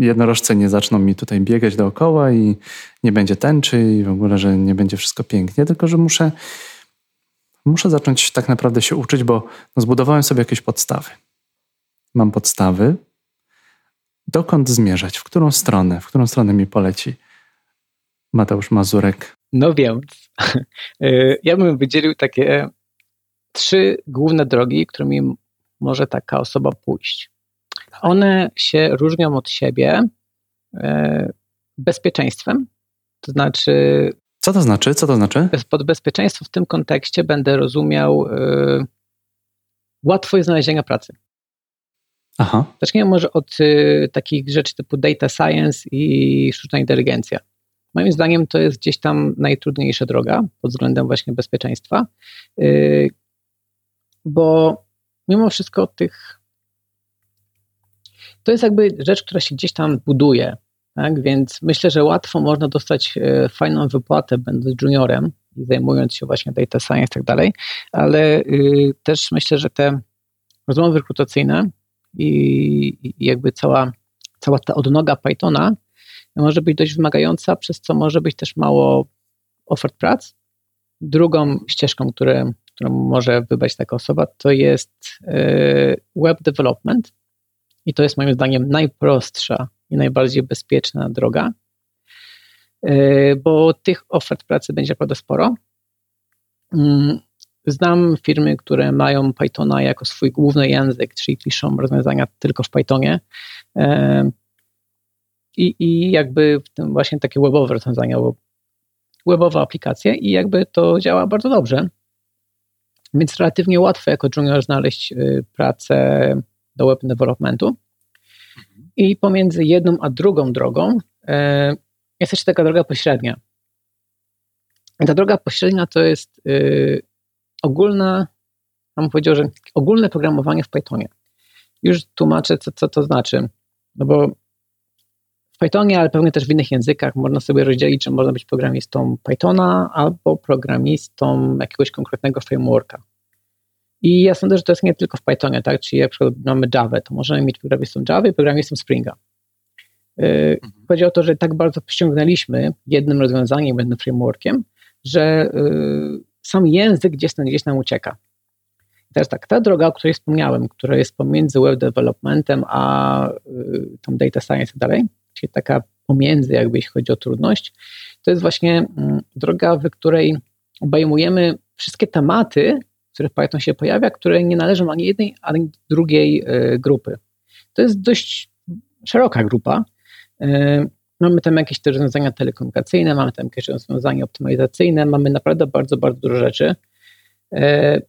jednorożce nie zaczną mi tutaj biegać dookoła i nie będzie tęczy i w ogóle, że nie będzie wszystko pięknie, tylko że muszę, muszę zacząć tak naprawdę się uczyć, bo no, zbudowałem sobie jakieś podstawy mam podstawy, dokąd zmierzać, w którą stronę, w którą stronę mi poleci Mateusz Mazurek. No więc, y, ja bym wydzielił takie trzy główne drogi, którymi może taka osoba pójść. One się różnią od siebie y, bezpieczeństwem, to znaczy. Co to znaczy? Co to znaczy? Pod bezpieczeństwo w tym kontekście będę rozumiał y, łatwość znalezienia pracy. Aha. Zacznijmy może od y, takich rzeczy typu data science i sztuczna inteligencja. Moim zdaniem to jest gdzieś tam najtrudniejsza droga pod względem właśnie bezpieczeństwa, y, bo mimo wszystko tych. To jest jakby rzecz, która się gdzieś tam buduje, tak? więc myślę, że łatwo można dostać y, fajną wypłatę, będąc juniorem i zajmując się właśnie data science i tak dalej, ale y, też myślę, że te rozmowy rekrutacyjne i, i jakby cała, cała ta odnoga Pythona może być dość wymagająca, przez co może być też mało ofert prac. Drugą ścieżką, które, którą może wybrać taka osoba, to jest e, web development. I to jest moim zdaniem najprostsza i najbardziej bezpieczna droga, e, bo tych ofert pracy będzie naprawdę sporo. Mm, Znam firmy, które mają Pythona jako swój główny język, czyli piszą rozwiązania tylko w Pythonie. I, i jakby właśnie takie webowe rozwiązania, webowe aplikacje i jakby to działa bardzo dobrze. Więc relatywnie łatwo jako junior znaleźć y, pracę do web developmentu. I pomiędzy jedną a drugą drogą e, jest jeszcze taka droga pośrednia. ta droga pośrednia to jest y, ogólne, mam powiedział, że ogólne programowanie w Pythonie. Już tłumaczę, co, co to znaczy. No bo w Pythonie, ale pewnie też w innych językach można sobie rozdzielić, czy można być programistą Pythona albo programistą jakiegoś konkretnego frameworka. I ja sądzę, że to jest nie tylko w Pythonie, tak? Czyli jak mamy Java, to możemy mieć programistą Java i programistą Springa. Mhm. Chodzi o to, że tak bardzo ściągnęliśmy jednym rozwiązaniem, jednym frameworkiem, że sam język gdzieś tam, gdzieś nam ucieka. I teraz tak, ta droga, o której wspomniałem, która jest pomiędzy web developmentem a tam data science i tak dalej, czyli taka pomiędzy, jakby jeśli chodzi o trudność, to jest właśnie mm, droga, w której obejmujemy wszystkie tematy, w których Python się pojawia, które nie należą ani jednej, ani drugiej e, grupy. To jest dość szeroka grupa. E, mamy tam jakieś te rozwiązania telekomunikacyjne, mamy tam jakieś rozwiązania optymalizacyjne, mamy naprawdę bardzo, bardzo dużo rzeczy. E,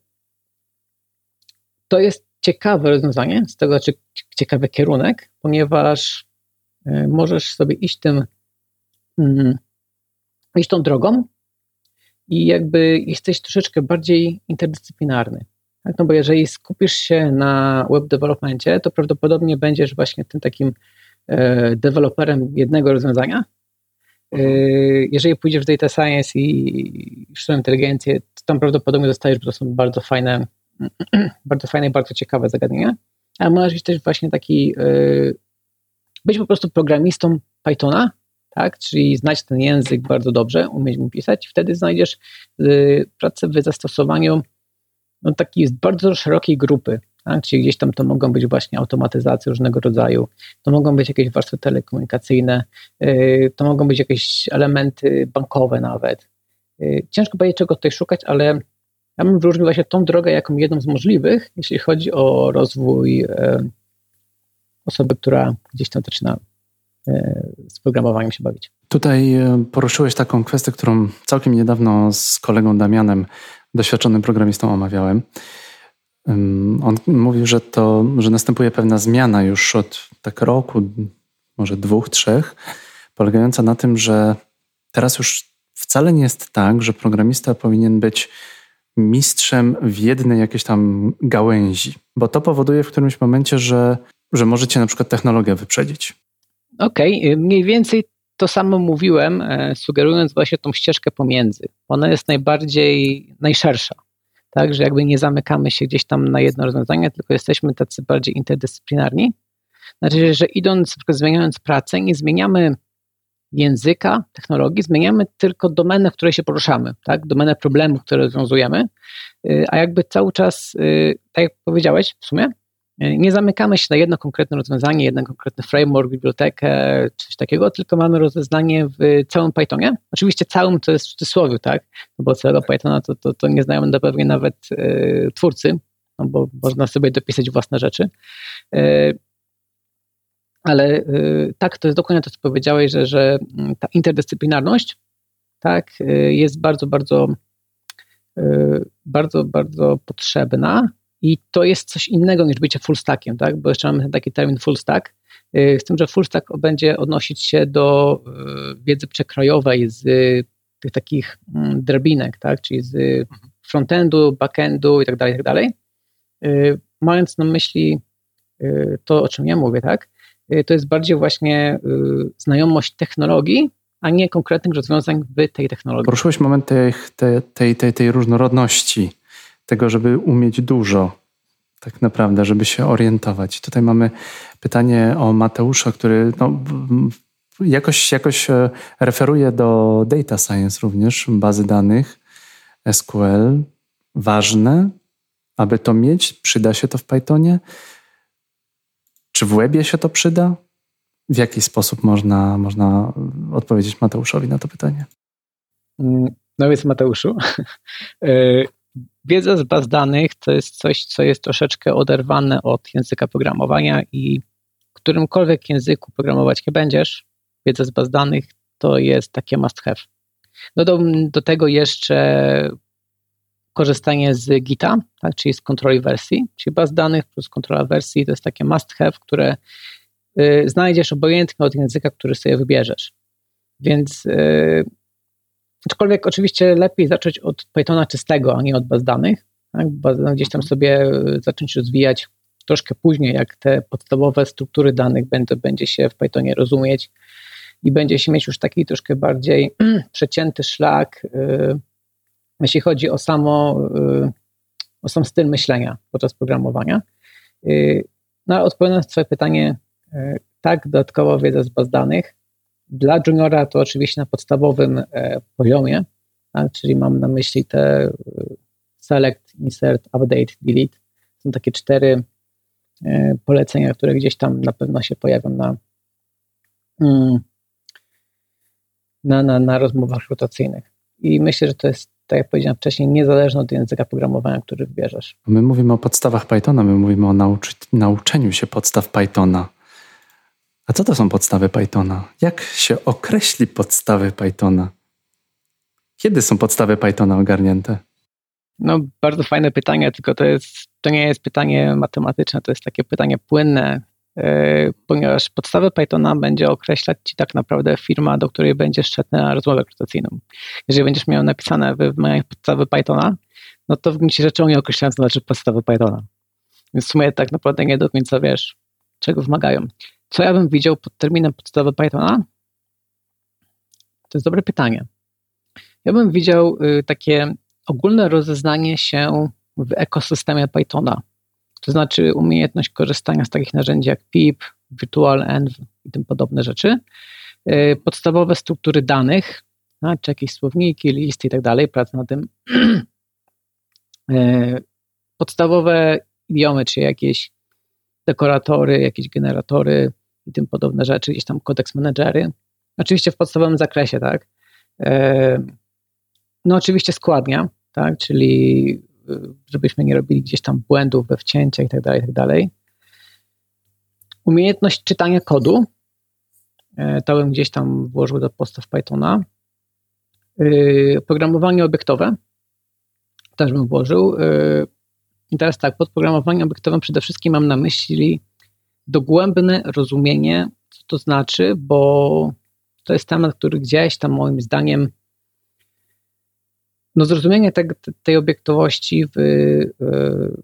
to jest ciekawe rozwiązanie, z tego znaczy ciekawy kierunek, ponieważ możesz sobie iść tym, mm, iść tą drogą, i jakby jesteś troszeczkę bardziej interdyscyplinarny. Tak? No bo jeżeli skupisz się na web developmentie, to prawdopodobnie będziesz właśnie tym takim e, deweloperem jednego rozwiązania. E, jeżeli pójdziesz w data science i sztuczną inteligencję, to tam prawdopodobnie dostajesz, bo to są bardzo fajne, bardzo fajne i bardzo ciekawe zagadnienia. Ale możesz być też właśnie taki, e, być po prostu programistą Pythona, tak? czyli znać ten język bardzo dobrze, umieć mu pisać, wtedy znajdziesz y, pracę w zastosowaniu no, takiej bardzo szerokiej grupy. Tak? Czyli gdzieś tam to mogą być właśnie automatyzacje różnego rodzaju, to mogą być jakieś warstwy telekomunikacyjne, y, to mogą być jakieś elementy bankowe nawet. Y, ciężko powiedzieć, czego tutaj szukać, ale ja bym wyróżnił właśnie tą drogę jako jedną z możliwych, jeśli chodzi o rozwój osoby, która gdzieś tam zaczyna z programowaniem się bawić. Tutaj e, poruszyłeś taką kwestię, którą całkiem niedawno z kolegą Damianem, doświadczonym programistą, omawiałem. On mówił, że to, że następuje pewna zmiana już od tak roku, może dwóch, trzech, polegająca na tym, że teraz już wcale nie jest tak, że programista powinien być mistrzem w jednej jakiejś tam gałęzi, bo to powoduje w którymś momencie, że, że możecie na przykład technologię wyprzedzić. Okej, okay. mniej więcej to samo mówiłem, e, sugerując właśnie tą ścieżkę pomiędzy. Ona jest najbardziej, najszersza. Tak, że jakby nie zamykamy się gdzieś tam na jedno rozwiązanie, tylko jesteśmy tacy bardziej interdyscyplinarni. Znaczy, że idąc, zmieniając pracę, nie zmieniamy języka, technologii, zmieniamy tylko domenę, w której się poruszamy, tak? domenę problemów, które rozwiązujemy, y, a jakby cały czas, y, tak jak powiedziałeś w sumie, nie zamykamy się na jedno konkretne rozwiązanie, jeden konkretny framework, bibliotekę, coś takiego, tylko mamy rozwiązanie w całym Pythonie. Oczywiście całym to jest w cudzysłowie, tak? No bo całego Pythona to, to, to nie znają na pewno nawet e, twórcy, no bo można sobie dopisać własne rzeczy. E, ale e, tak, to jest dokładnie to, co powiedziałeś, że, że ta interdyscyplinarność tak, jest bardzo, bardzo, bardzo, bardzo potrzebna i to jest coś innego niż bycie full stackiem, tak? bo jeszcze mamy taki termin full stack, y, z tym, że full stack będzie odnosić się do y, wiedzy przekrojowej z tych takich mm, drabinek, tak? czyli z mhm. frontendu, backendu i tak dalej, i tak dalej. Y, mając na myśli to, o czym ja mówię, tak? to jest bardziej właśnie znajomość technologii, a nie konkretnych rozwiązań w tej technologii. Poruszyłeś moment tej, tej, tej, tej różnorodności tego, żeby umieć dużo, tak naprawdę, żeby się orientować. Tutaj mamy pytanie o Mateusza, który no, jakoś, jakoś e, referuje do data science również, bazy danych, SQL. Ważne, aby to mieć, przyda się to w Pythonie? Czy w webie się to przyda? W jaki sposób można, można odpowiedzieć Mateuszowi na to pytanie? Mm, no więc Mateuszu, e, wiedza z baz danych to jest coś, co jest troszeczkę oderwane od języka programowania i którymkolwiek języku programować nie będziesz, wiedza z baz danych to jest takie must have. No do, do tego jeszcze korzystanie z Gita, tak, czyli z kontroli wersji, czyli baz danych plus kontrola wersji to jest takie must have, które y, znajdziesz obojętnie od języka, który sobie wybierzesz. Więc y, Aczkolwiek oczywiście lepiej zacząć od Pythona czystego, a nie od baz danych. Tak? gdzieś tam sobie e, zacząć rozwijać troszkę później, jak te podstawowe struktury danych będą, będzie się w Pythonie rozumieć i będzie się mieć już taki troszkę bardziej przecięty szlak, yy, jeśli chodzi o samo, yy, o sam styl myślenia podczas programowania. Yy, no ale odpowiadając na Twoje pytanie, tak, dodatkowo wiedza z baz danych. Dla juniora to oczywiście na podstawowym poziomie, tak, czyli mam na myśli te select, insert, update, delete. Są takie cztery polecenia, które gdzieś tam na pewno się pojawią na, mm, na, na, na rozmowach rotacyjnych. I myślę, że to jest, tak jak powiedziałem wcześniej, niezależne od języka programowania, który wybierzesz. My mówimy o podstawach Pythona, my mówimy o nauczy, nauczeniu się podstaw Pythona. A co to są podstawy Pythona? Jak się określi podstawy Pythona? Kiedy są podstawy Pythona ogarnięte? No, bardzo fajne pytanie, tylko to, jest, to nie jest pytanie matematyczne, to jest takie pytanie płynne, E, ponieważ podstawę Pythona będzie określać Ci tak naprawdę firma, do której będziesz szedł na rozmowę rekrutacyjną. Jeżeli będziesz miał napisane w wymaganiach podstawy Pythona, no to w gruncie rzeczy nie określają, co znaczy podstawy Pythona. Więc w sumie tak naprawdę nie do końca wiesz, czego wymagają. Co ja bym widział pod terminem podstawy Pythona? To jest dobre pytanie. Ja bym widział y, takie ogólne rozeznanie się w ekosystemie Pythona to znaczy umiejętność korzystania z takich narzędzi jak PIP, Virtual Env i tym podobne rzeczy. E, podstawowe struktury danych, czy jakieś słowniki, listy i tak dalej, praca na tym. E, podstawowe idiomy, czy jakieś dekoratory, jakieś generatory i tym podobne rzeczy, gdzieś tam kodeks managery. Oczywiście w podstawowym zakresie, tak. E, no oczywiście składnia, tak, czyli żebyśmy nie robili gdzieś tam błędów we wcięciach tak. Tak Umiejętność czytania kodu, e, to bym gdzieś tam włożył do postaw Pythona. E, programowanie obiektowe, też bym włożył. E, I teraz tak, pod programowaniem obiektowym przede wszystkim mam na myśli dogłębne rozumienie, co to znaczy, bo to jest temat, który gdzieś tam moim zdaniem no zrozumienie te, tej obiektowości, w, y,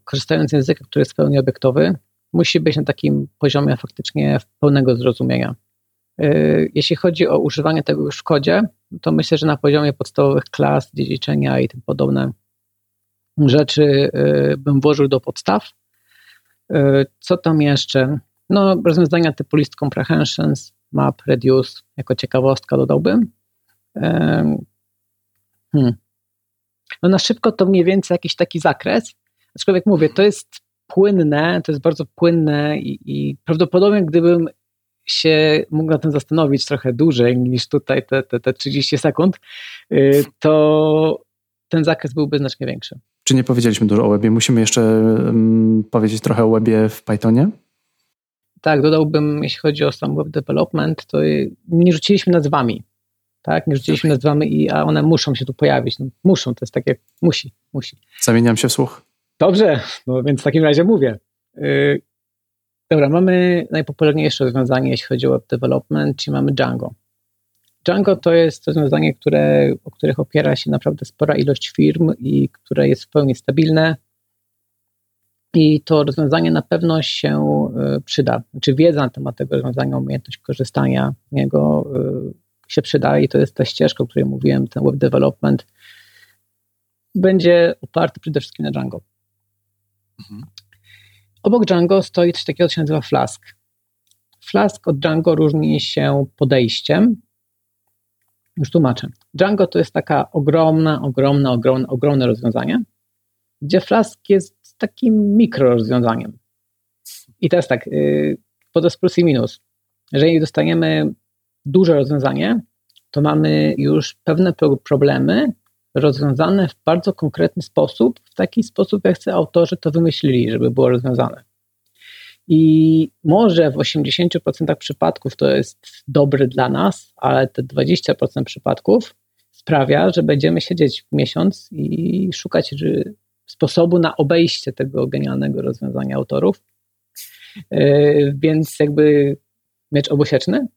korzystając z języka, który jest w pełni obiektowy, musi być na takim poziomie faktycznie pełnego zrozumienia. Y, jeśli chodzi o używanie tego już w kodzie, to myślę, że na poziomie podstawowych klas, dziedziczenia i tym podobne rzeczy y, bym włożył do podstaw. Co tam jeszcze? No, rozwiązania typu list comprehensions, map, reduce, jako ciekawostka dodałbym. Hmm. No na szybko to mniej więcej jakiś taki zakres. Aczkolwiek mówię, to jest płynne, to jest bardzo płynne i, i prawdopodobnie gdybym się mógł na tym zastanowić trochę dłużej niż tutaj te, te, te 30 sekund, y, to ten zakres byłby znacznie większy. Czy nie powiedzieliśmy dużo o webie? Musimy jeszcze um, powiedzieć trochę o webie w Pythonie? Tak, dodałbym, jeśli chodzi o sam web development, to nie rzuciliśmy nazwami tak? Nie rzuciliśmy nazwamy i a one muszą się tu pojawić. No, muszą, to jest takie, musi, musi. Zamieniam się w słuch. Dobrze, no więc w takim razie mówię. Yy, dobra, mamy najpopularniejsze rozwiązanie, jeśli chodzi o web development, czyli mamy Django. Django to jest rozwiązanie, które, o których opiera się naprawdę spora ilość firm i które jest w pełni stabilne. I to rozwiązanie na pewno się y, przyda. Znaczy wiedza na temat tego rozwiązania, umiejętność korzystania z niego y, się przydaje i to jest ta ścieżka, o której mówiłem, ten web development, będzie oparty przede wszystkim na Django. Mhm. Obok Django stoi coś takiego, co się nazywa Flask. Flask od Django różni się podejściem. Już tłumaczę. Django to jest taka ogromna, ogromna, ogromna, ogromne rozwiązanie, gdzie Flask jest takim mikro rozwiązaniem. I teraz tak, yy, to jest plus i minus. Jeżeli dostaniemy duże rozwiązanie, to mamy już pewne problemy rozwiązane w bardzo konkretny sposób, w taki sposób, jak chce autorzy to wymyślili, żeby było rozwiązane. I może w 80% przypadków to jest dobry dla nas, ale te 20% przypadków sprawia, że będziemy siedzieć miesiąc i szukać sposobu na obejście tego genialnego rozwiązania autorów. Yy, więc jakby miecz obosieczny,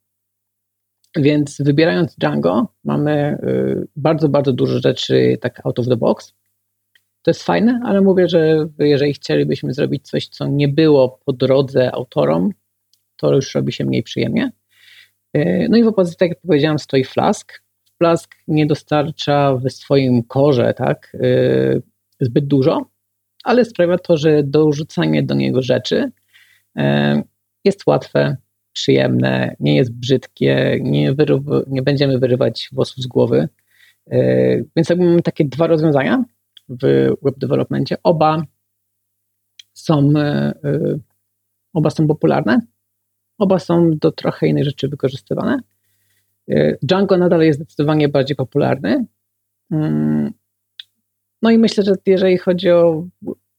więc wybierając Django, mamy y, bardzo, bardzo dużo rzeczy tak out of the box. To jest fajne, ale mówię, że jeżeli chcielibyśmy zrobić coś, co nie było po drodze autorom, to już robi się mniej przyjemnie. Y, no i w opozycji, tak jak powiedziałem, stoi Flask. Flask nie dostarcza w swoim korze tak, y, zbyt dużo, ale sprawia to, że dorzucanie do niego rzeczy jest łatwe, przyjemne, nie jest brzydkie, nie, nie będziemy wyrywać włosów z głowy. Więc jakby mamy takie dwa rozwiązania w web developmentie. Oba są, oba są popularne, oba są do trochę innej rzeczy wykorzystywane. Django nadal jest zdecydowanie bardziej popularny. Mm, no i myślę, że jeżeli chodzi o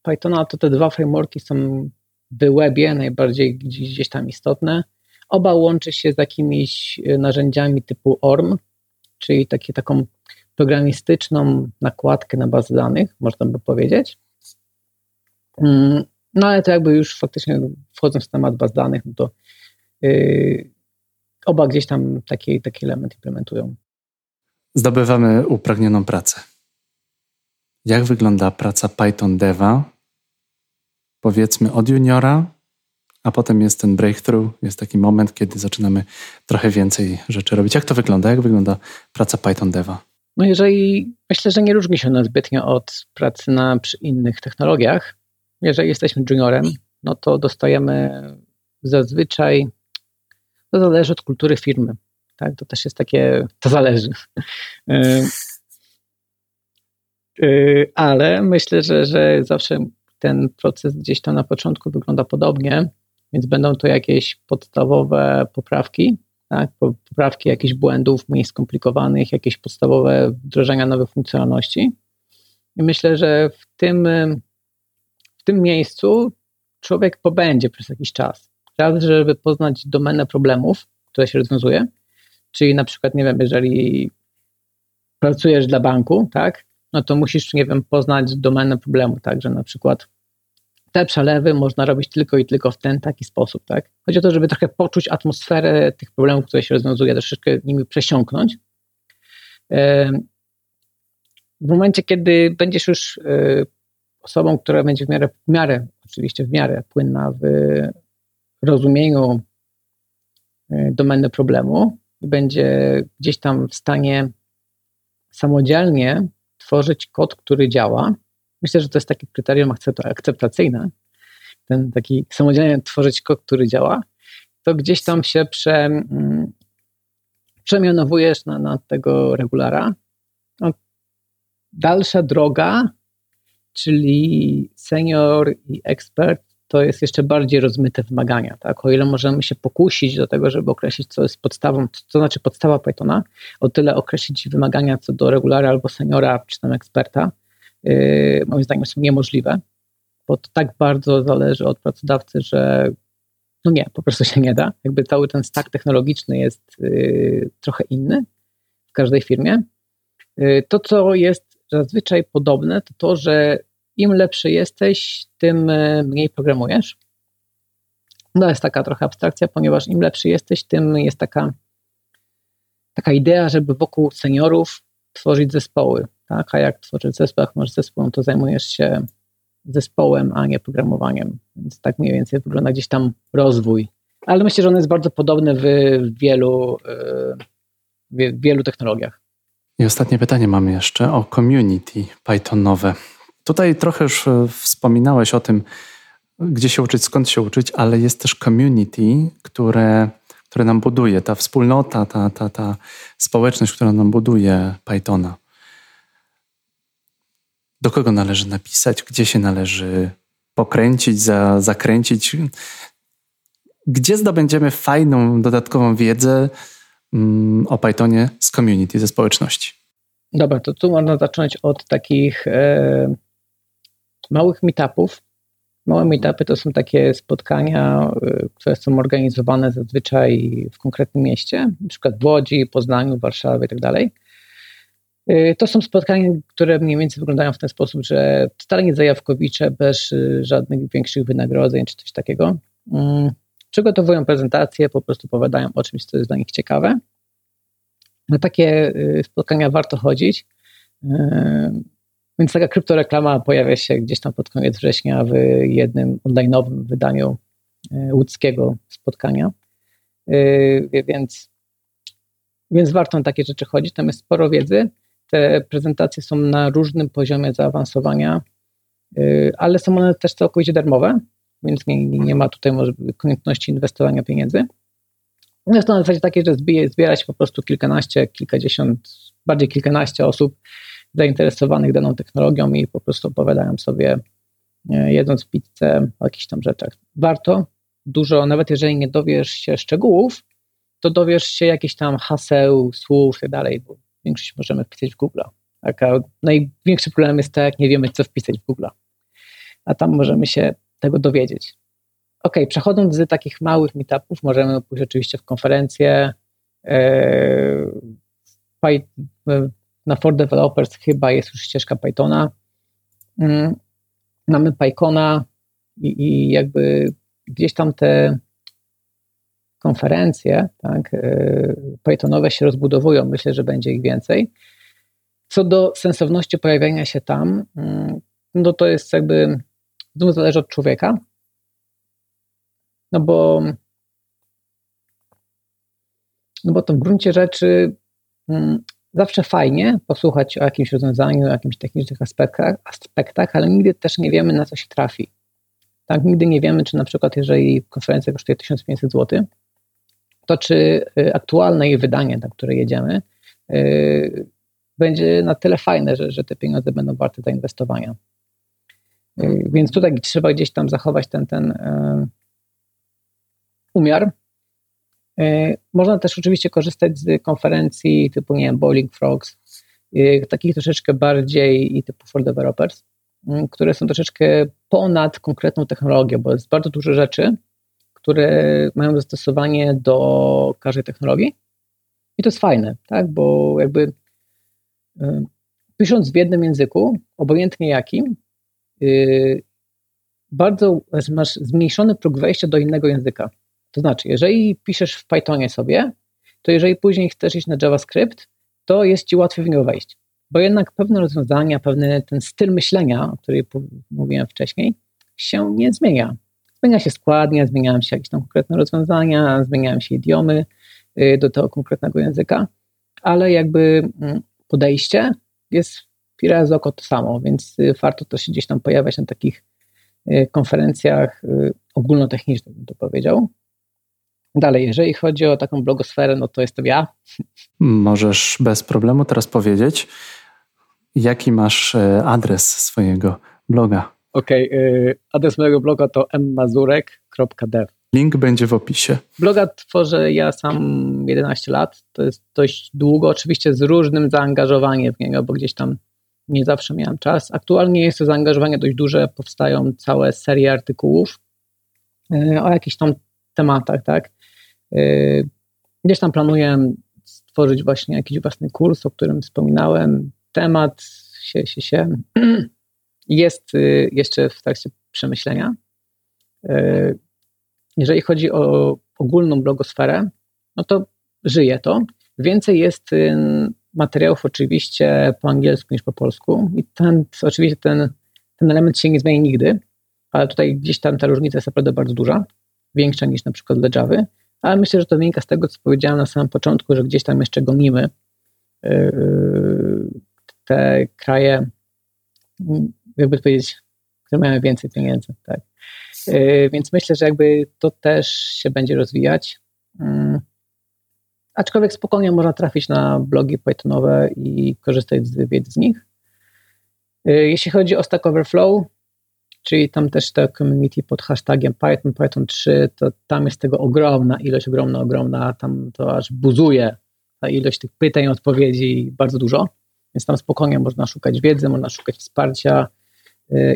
Pythona, to te dwa frameworki są w webie najbardziej gdzieś tam istotne. Oba łączy się z jakimiś narzędziami typu ORM, czyli takie, taką programistyczną nakładkę na bazę danych, można by powiedzieć. Mm, no ale to jakby już faktycznie wchodząc w temat baz danych, no to yy, oba gdzieś tam taki, taki element implementują. Zdobywamy upragnioną pracę. Jak wygląda praca Python Deva? Powiedzmy od juniora, a potem jest ten breakthrough, jest taki moment, kiedy zaczynamy trochę więcej rzeczy robić. Jak to wygląda? Jak wygląda praca Python Deva? No jeżeli, myślę, że nie różni się ona zbytnio od pracy na przy innych technologiach. Jeżeli jesteśmy juniorem, no to dostajemy zazwyczaj, to zależy od kultury firmy. Tak? To też jest takie, to zależy. Y, y, ale myślę, że, że zawsze ten proces gdzieś tam na początku wygląda podobnie, więc będą to jakieś podstawowe poprawki, tak? poprawki jakichś błędów mniej skomplikowanych, jakieś podstawowe wdrożenia nowych funkcjonalności. I myślę, że w tym, w tym miejscu człowiek pobędzie przez jakiś czas. Raz, żeby poznać domenę problemów, które się rozwiązuje, czyli na przykład, nie wiem, jeżeli pracujesz dla banku, tak, no to musisz, nie wiem, poznać domenę problemu, tak, że na przykład te przelewy można robić tylko i tylko w ten taki sposób, tak? Chodzi o to, żeby trochę poczuć atmosferę tych problemów, które się rozwiązuje, troszeczkę nimi przesiąknąć. W momencie, kiedy będziesz już e, osobą, która będzie w miarę, w miarę oczywiście w miarę płynna w rozumieniu e, domeny problemu będzie gdzieś tam w stanie samodzielnie tworzyć kod, który działa, Myślę, że to jest takie kryterium akceptacyjne, ten taki samodzielnie tworzyć kod, który działa, to gdzieś tam się prze, mm, przemianowujesz na, na tego regulara. No, dalsza droga, czyli senior i ekspert, to jest jeszcze bardziej rozmyte wymagania. Tak? O ile możemy się pokusić do tego, żeby określić, co jest podstawą, co znaczy podstawa Pythona, o tyle określić wymagania co do regulara albo seniora, czy tam eksperta, moim zdaniem są niemożliwe, bo to tak bardzo zależy od pracodawcy, że no nie, po prostu się nie da. Jakby cały ten stack technologiczny jest yy, trochę inny w każdej firmie. Yy, to, co jest zazwyczaj podobne, to to, że im lepszy jesteś, tym mniej programujesz. To jest taka trochę abstrakcja, ponieważ im lepszy jesteś, tym jest taka, taka idea, żeby wokół seniorów tworzyć zespoły tak? A jak tworzysz zespół, jak masz zespół, to zajmujesz się zespołem, a nie programowaniem. Więc tak mniej więcej wygląda gdzieś tam rozwój. Ale myślę, że on jest bardzo podobny w wielu, w wielu technologiach. I ostatnie pytanie mamy jeszcze o community Pythonowe. Tutaj trochę już e, wspominałeś o tym, gdzie się uczyć, skąd się uczyć, ale jest też community, które, które nam buduje, ta wspólnota, ta, ta, ta społeczność, która nam buduje Pythona do kogo należy napisać, gdzie się należy pokręcić, za, zakręcić, gdzie zdobędziemy fajną, dodatkową wiedzę mm, o Pythonie z community, ze społeczności. Dobra, to tu można zacząć od takich e, małych meetupów. Małe meetupy to są takie spotkania, e, które są organizowane zazwyczaj w konkretnym mieście, przykład w Łodzi, Poznaniu, Warszawie itd. Y, to są spotkania, które mniej więcej wyglądają w ten sposób, że totalnie zajawkowicze, bez y, żadnych większych wynagrodzeń czy coś takiego. Mm, przygotowują prezentacje, po prostu opowiadają o czymś, co jest dla nich ciekawe. Na takie y, spotkania warto chodzić. Więc taka kryptoreklama pojawia się gdzieś tam pod koniec września w jednym online'owym wydaniu łódzkiego spotkania. Więc, więc warto na takie rzeczy chodzić. Tam jest sporo wiedzy. Te prezentacje są na różnym poziomie zaawansowania, y, ale są one też całkowicie darmowe, więc nie, nie ma tutaj konieczności inwestowania pieniędzy. No jest to na zasadzie takie, że zbiera się po prostu kilkanaście, kilkadziesiąt, bardziej kilkanaście osób zainteresowanych daną technologią i po prostu opowiadają sobie, jedząc pizzę o jakichś tam rzeczach. Warto dużo, nawet jeżeli nie dowiesz się szczegółów, to dowiesz się jakichś tam haseł, słów i tak dalej, bo większość możemy wpisać w Google. Taka, największy problem jest to, jak nie wiemy, co wpisać w Google. A tam możemy się tego dowiedzieć. Ok, przechodząc z takich małych meetupów, możemy pójść oczywiście w konferencję. E, na For Developers chyba jest już ścieżka Pythona. Mm, mamy PyCona i, i jakby gdzieś tam te konferencje tak, e, Pythonowe się rozbudowują. Myślę, że będzie ich więcej. Co do sensowności pojawiania się tam, mm, no to jest jakby, znów zależy od człowieka, no bo no bo to w gruncie rzeczy mm, zawsze fajnie posłuchać o jakimś rozwiązaniu, o jakimś technicznych aspektach, aspektach, ale nigdy też nie wiemy, na co się trafi. Tak, nigdy nie wiemy, czy na przykład, jeżeli konferencja kosztuje 1500 zł, to czy y, aktualne jej wydanie, na które jedziemy, yy, będzie na tyle fajne, że, że te pieniądze będą warte zainwestowania. Yy, więc tutaj trzeba gdzieś tam zachować ten, ten umiar. Można też oczywiście korzystać z konferencji typu, nie wiem, Bowling Frogs, takich troszeczkę bardziej i typu for developers, które są troszeczkę ponad konkretną technologię, bo jest bardzo dużo rzeczy, które mają zastosowanie do każdej technologii. I to jest fajne, tak? bo jakby y, pisząc w jednym języku, obojętnie jakim, y, bardzo masz zmniejszony próg wejścia do innego języka. To znaczy, jeżeli piszesz w Pythonie sobie, to jeżeli później chcesz iść na JavaScript, to jest ci łatwiej w niego wejść. Bo jednak pewne rozwiązania, pewny ten styl myślenia, o którym mówiłem wcześniej, się nie zmienia. Zmienia się składnia, zmieniają się jakieś tam konkretne rozwiązania, zmieniają się idiomy y, do tego konkretnego języka, ale jakby mm, podejście jest pira oko to samo, więc y, warto też się gdzieś tam pojawiać na takich y, konferencjach ogólnotechnicznych, bym to powiedział. Dalej, jeżeli chodzi o taką blogosferę, no to jestem ja. Możesz bez problemu teraz powiedzieć, jaki masz adres swojego bloga. Okej, okay, adres mojego bloga to mmazurek.dev. Link będzie w opisie. Bloga tworzę ja sam 11 lat. To jest dość długo, oczywiście z różnym zaangażowaniem w niego, bo gdzieś tam nie zawsze miałem czas. Aktualnie jest to zaangażowanie dość duże, powstają całe serie artykułów e, o jakichś tam tematach, tak. E, gdzieś tam planuję stworzyć właśnie jakiś własny kurs, o którym wspominałem. Temat się, się, się jest y, jeszcze w trakcie przemyślenia. Y, jeżeli chodzi o ogólną blogosferę, no to żyje to. Więcej jest y, materiałów oczywiście po angielsku niż po polsku i ten, oczywiście ten, ten element się nie zmieni nigdy, ale tutaj gdzieś tam ta różnica jest naprawdę bardzo duża, większa niż na przykład dla Java, ale myślę, że to wynika z tego, co powiedziałem na samym początku, że gdzieś tam jeszcze gonimy te kraje jakby powiedzieć, które mają więcej pieniędzy. Tak. Yy, więc myślę, że jakby to też się będzie rozwijać. Yy, aczkolwiek spokojnie można trafić na blogi Pythonowe i korzystać z wiedzy z nich. Yy, jeśli chodzi o Stack Overflow, czyli tam też te community pod hashtagiem Python, Python 3, to tam jest tego ogromna ilość, ogromna, ogromna, tam to aż buzuje ta ilość tych pytań, odpowiedzi, bardzo dużo, więc tam spokojnie można szukać wiedzy, można szukać wsparcia,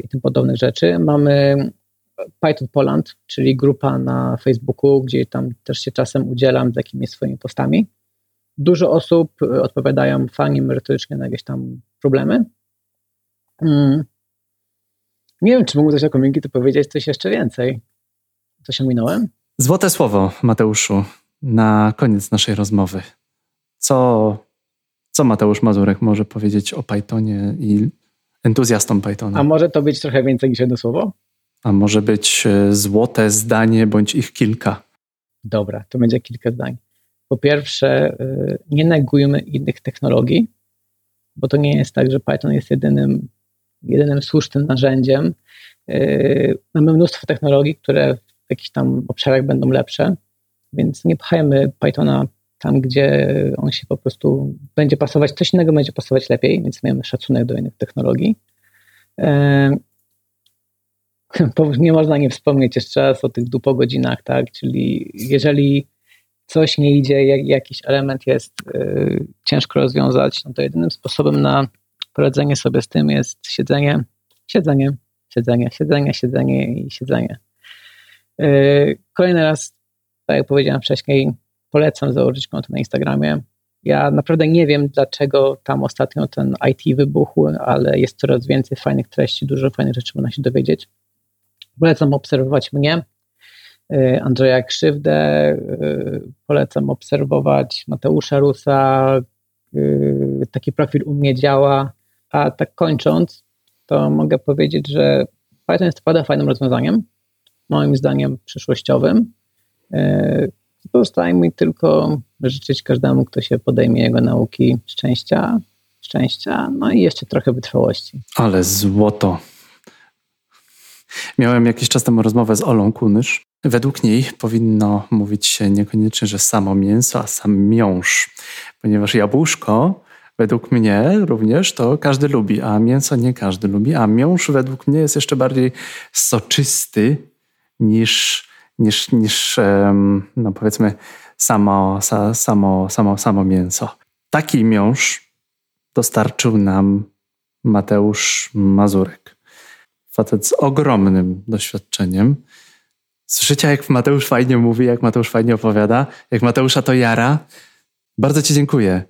i tym podobnych rzeczy. Mamy Python Poland, czyli grupa na Facebooku, gdzie tam też się czasem udzielam z jakimiś swoimi postami. Dużo osób y, odpowiadają fajnie, merytorycznie na jakieś tam problemy. Mm. Nie wiem, czy mógł coś o community powiedzieć coś jeszcze więcej. Coś ominąłem? Złote słowo, Mateuszu, na koniec naszej rozmowy. Co, co Mateusz Mazurek może powiedzieć o Pythonie i entuzjastą Pythona. A może to być trochę więcej niż jedno słowo? A może być e, złote zdanie bądź ich kilka? Dobra, to będzie kilka zdań. Po pierwsze, e, nie negujmy innych technologii, bo to nie jest tak, że Python jest jedynym, jedynym słusznym narzędziem. E, mamy mnóstwo technologii, które w jakichś tam obszarach będą lepsze, Więc nie pchajmy Pythona tam, gdzie on się po prostu będzie pasować, coś innego będzie pasować lepiej, więc mamy szacunek do innych technologii. Nie można nie wspomnieć jeszcze raz o tych dupogodzinach, tak? Czyli jeżeli coś nie idzie, jak, jakiś element jest y, ciężko rozwiązać, no to jedynym sposobem na poradzenie sobie z tym jest siedzenie, siedzenie, siedzenie, siedzenie, siedzenie i siedzenie. Y, kolejny raz, tak jak powiedziałem wcześniej, polecam założyć konto na Instagramie. Ja naprawdę nie wiem, dlaczego tam ostatnio ten IT wybuchł, ale jest coraz więcej fajnych treści, dużo fajnych rzeczy można się dowiedzieć. Polecam obserwować mnie, y, Andrzeja Krzywdę, y, polecam obserwować Mateusza Rusa, y, taki profil u mnie działa, a tak kończąc, to mogę powiedzieć, że Python jest naprawdę fajnym rozwiązaniem, moim zdaniem przyszłościowym. Pozostaje mi tylko życzyć każdemu, kto się podejmie jego nauki szczęścia, szczęścia, no i jeszcze trochę wytrwałości. Ale złoto. Miałem jakiś czas temu rozmowę z Olą Kunysz. Według niej powinno mówić się niekoniecznie, że samo mięso, a sam miąższ, ponieważ jabłuszko według mnie również to każdy lubi, a mięso nie każdy lubi, a miąższ według mnie jest jeszcze bardziej soczysty niż, niż, niż no powiedzmy samo, samo, samo, samo mięso. Taki miąższ dostarczył nam Mateusz Mazurek facet z ogromnym doświadczeniem. Słyszycie, jak Mateusz fajnie mówi, jak Mateusz fajnie opowiada, jak Mateusza to jara. Bardzo Ci dziękuję.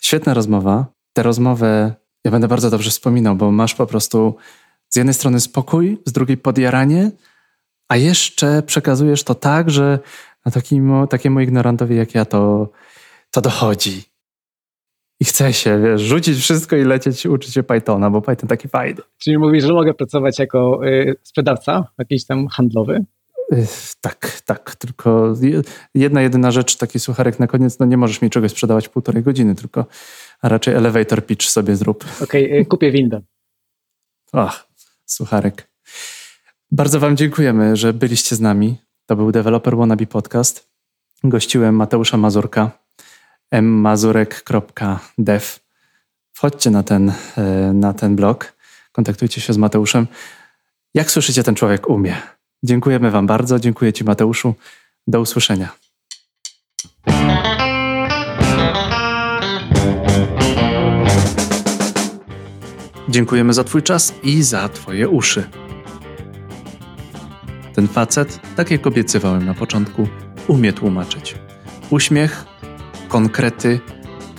Świetna rozmowa. Tę rozmowę ja będę bardzo dobrze wspominał, bo masz po prostu z jednej strony spokój, z drugiej podjaranie, a jeszcze przekazujesz to tak, że na takim, takiemu ignorantowi jak ja to, to dochodzi i chce się, wiesz, rzucić wszystko i lecieć uczyć się Pythona, bo Python taki fajny. Czyli mówisz, że mogę pracować jako y, sprzedawca, jakiś tam handlowy? Y, tak, tak, tylko jedna jedyna rzecz, taki sucharek na koniec, no nie możesz mi czegoś sprzedawać półtorej godziny, tylko a raczej elevator pitch sobie zrób. Okej, okay, kupię windę. Ach, sucharek. Bardzo wam dziękujemy, że byliście z nami. To był Developer Wannabe Podcast. Gościłem Mateusza Mazurka mmazurek.dev. Wchodźcie na ten, e, na ten blog, kontaktujcie się z Mateuszem. Jak słyszycie, ten człowiek umie. Dziękujemy Wam bardzo. Dziękuję Ci, Mateuszu. Do usłyszenia. Dziękujemy za Twój czas i za Twoje uszy. Ten facet, tak jak obiecywałem na początku, umie tłumaczyć. Uśmiech konkrety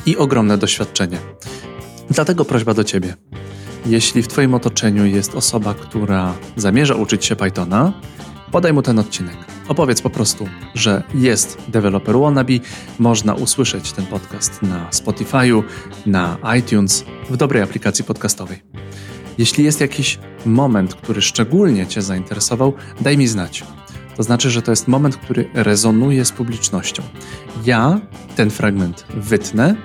i ogromne doświadczenie. Dlatego prośba do Ciebie. Jeśli w Twoim otoczeniu jest osoba, która zamierza uczyć się Pythona, podaj mu ten odcinek. Opowiedz po prostu, że jest developer wannabe, można usłyszeć ten podcast na Spotify'u, na iTunes, w dobrej aplikacji podcastowej. Jeśli jest jakiś moment, który szczególnie Cię zainteresował, daj mi znać. To znaczy, że to jest moment, który rezonuje z publicznością. Ja ten fragment wytnę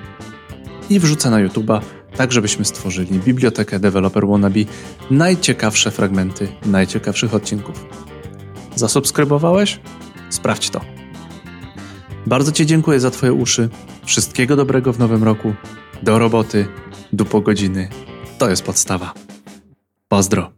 i wrzucę na YouTube'a, tak żebyśmy stworzyli bibliotekę Developer Wannabe, najciekawsze fragmenty najciekawszych odcinków. Zasubskrybowałeś? Sprawdź to. Bardzo Ci dziękuję za Twoje uszy. Wszystkiego dobrego w nowym roku. Do roboty, do po godziny. To jest podstawa. Pozdro.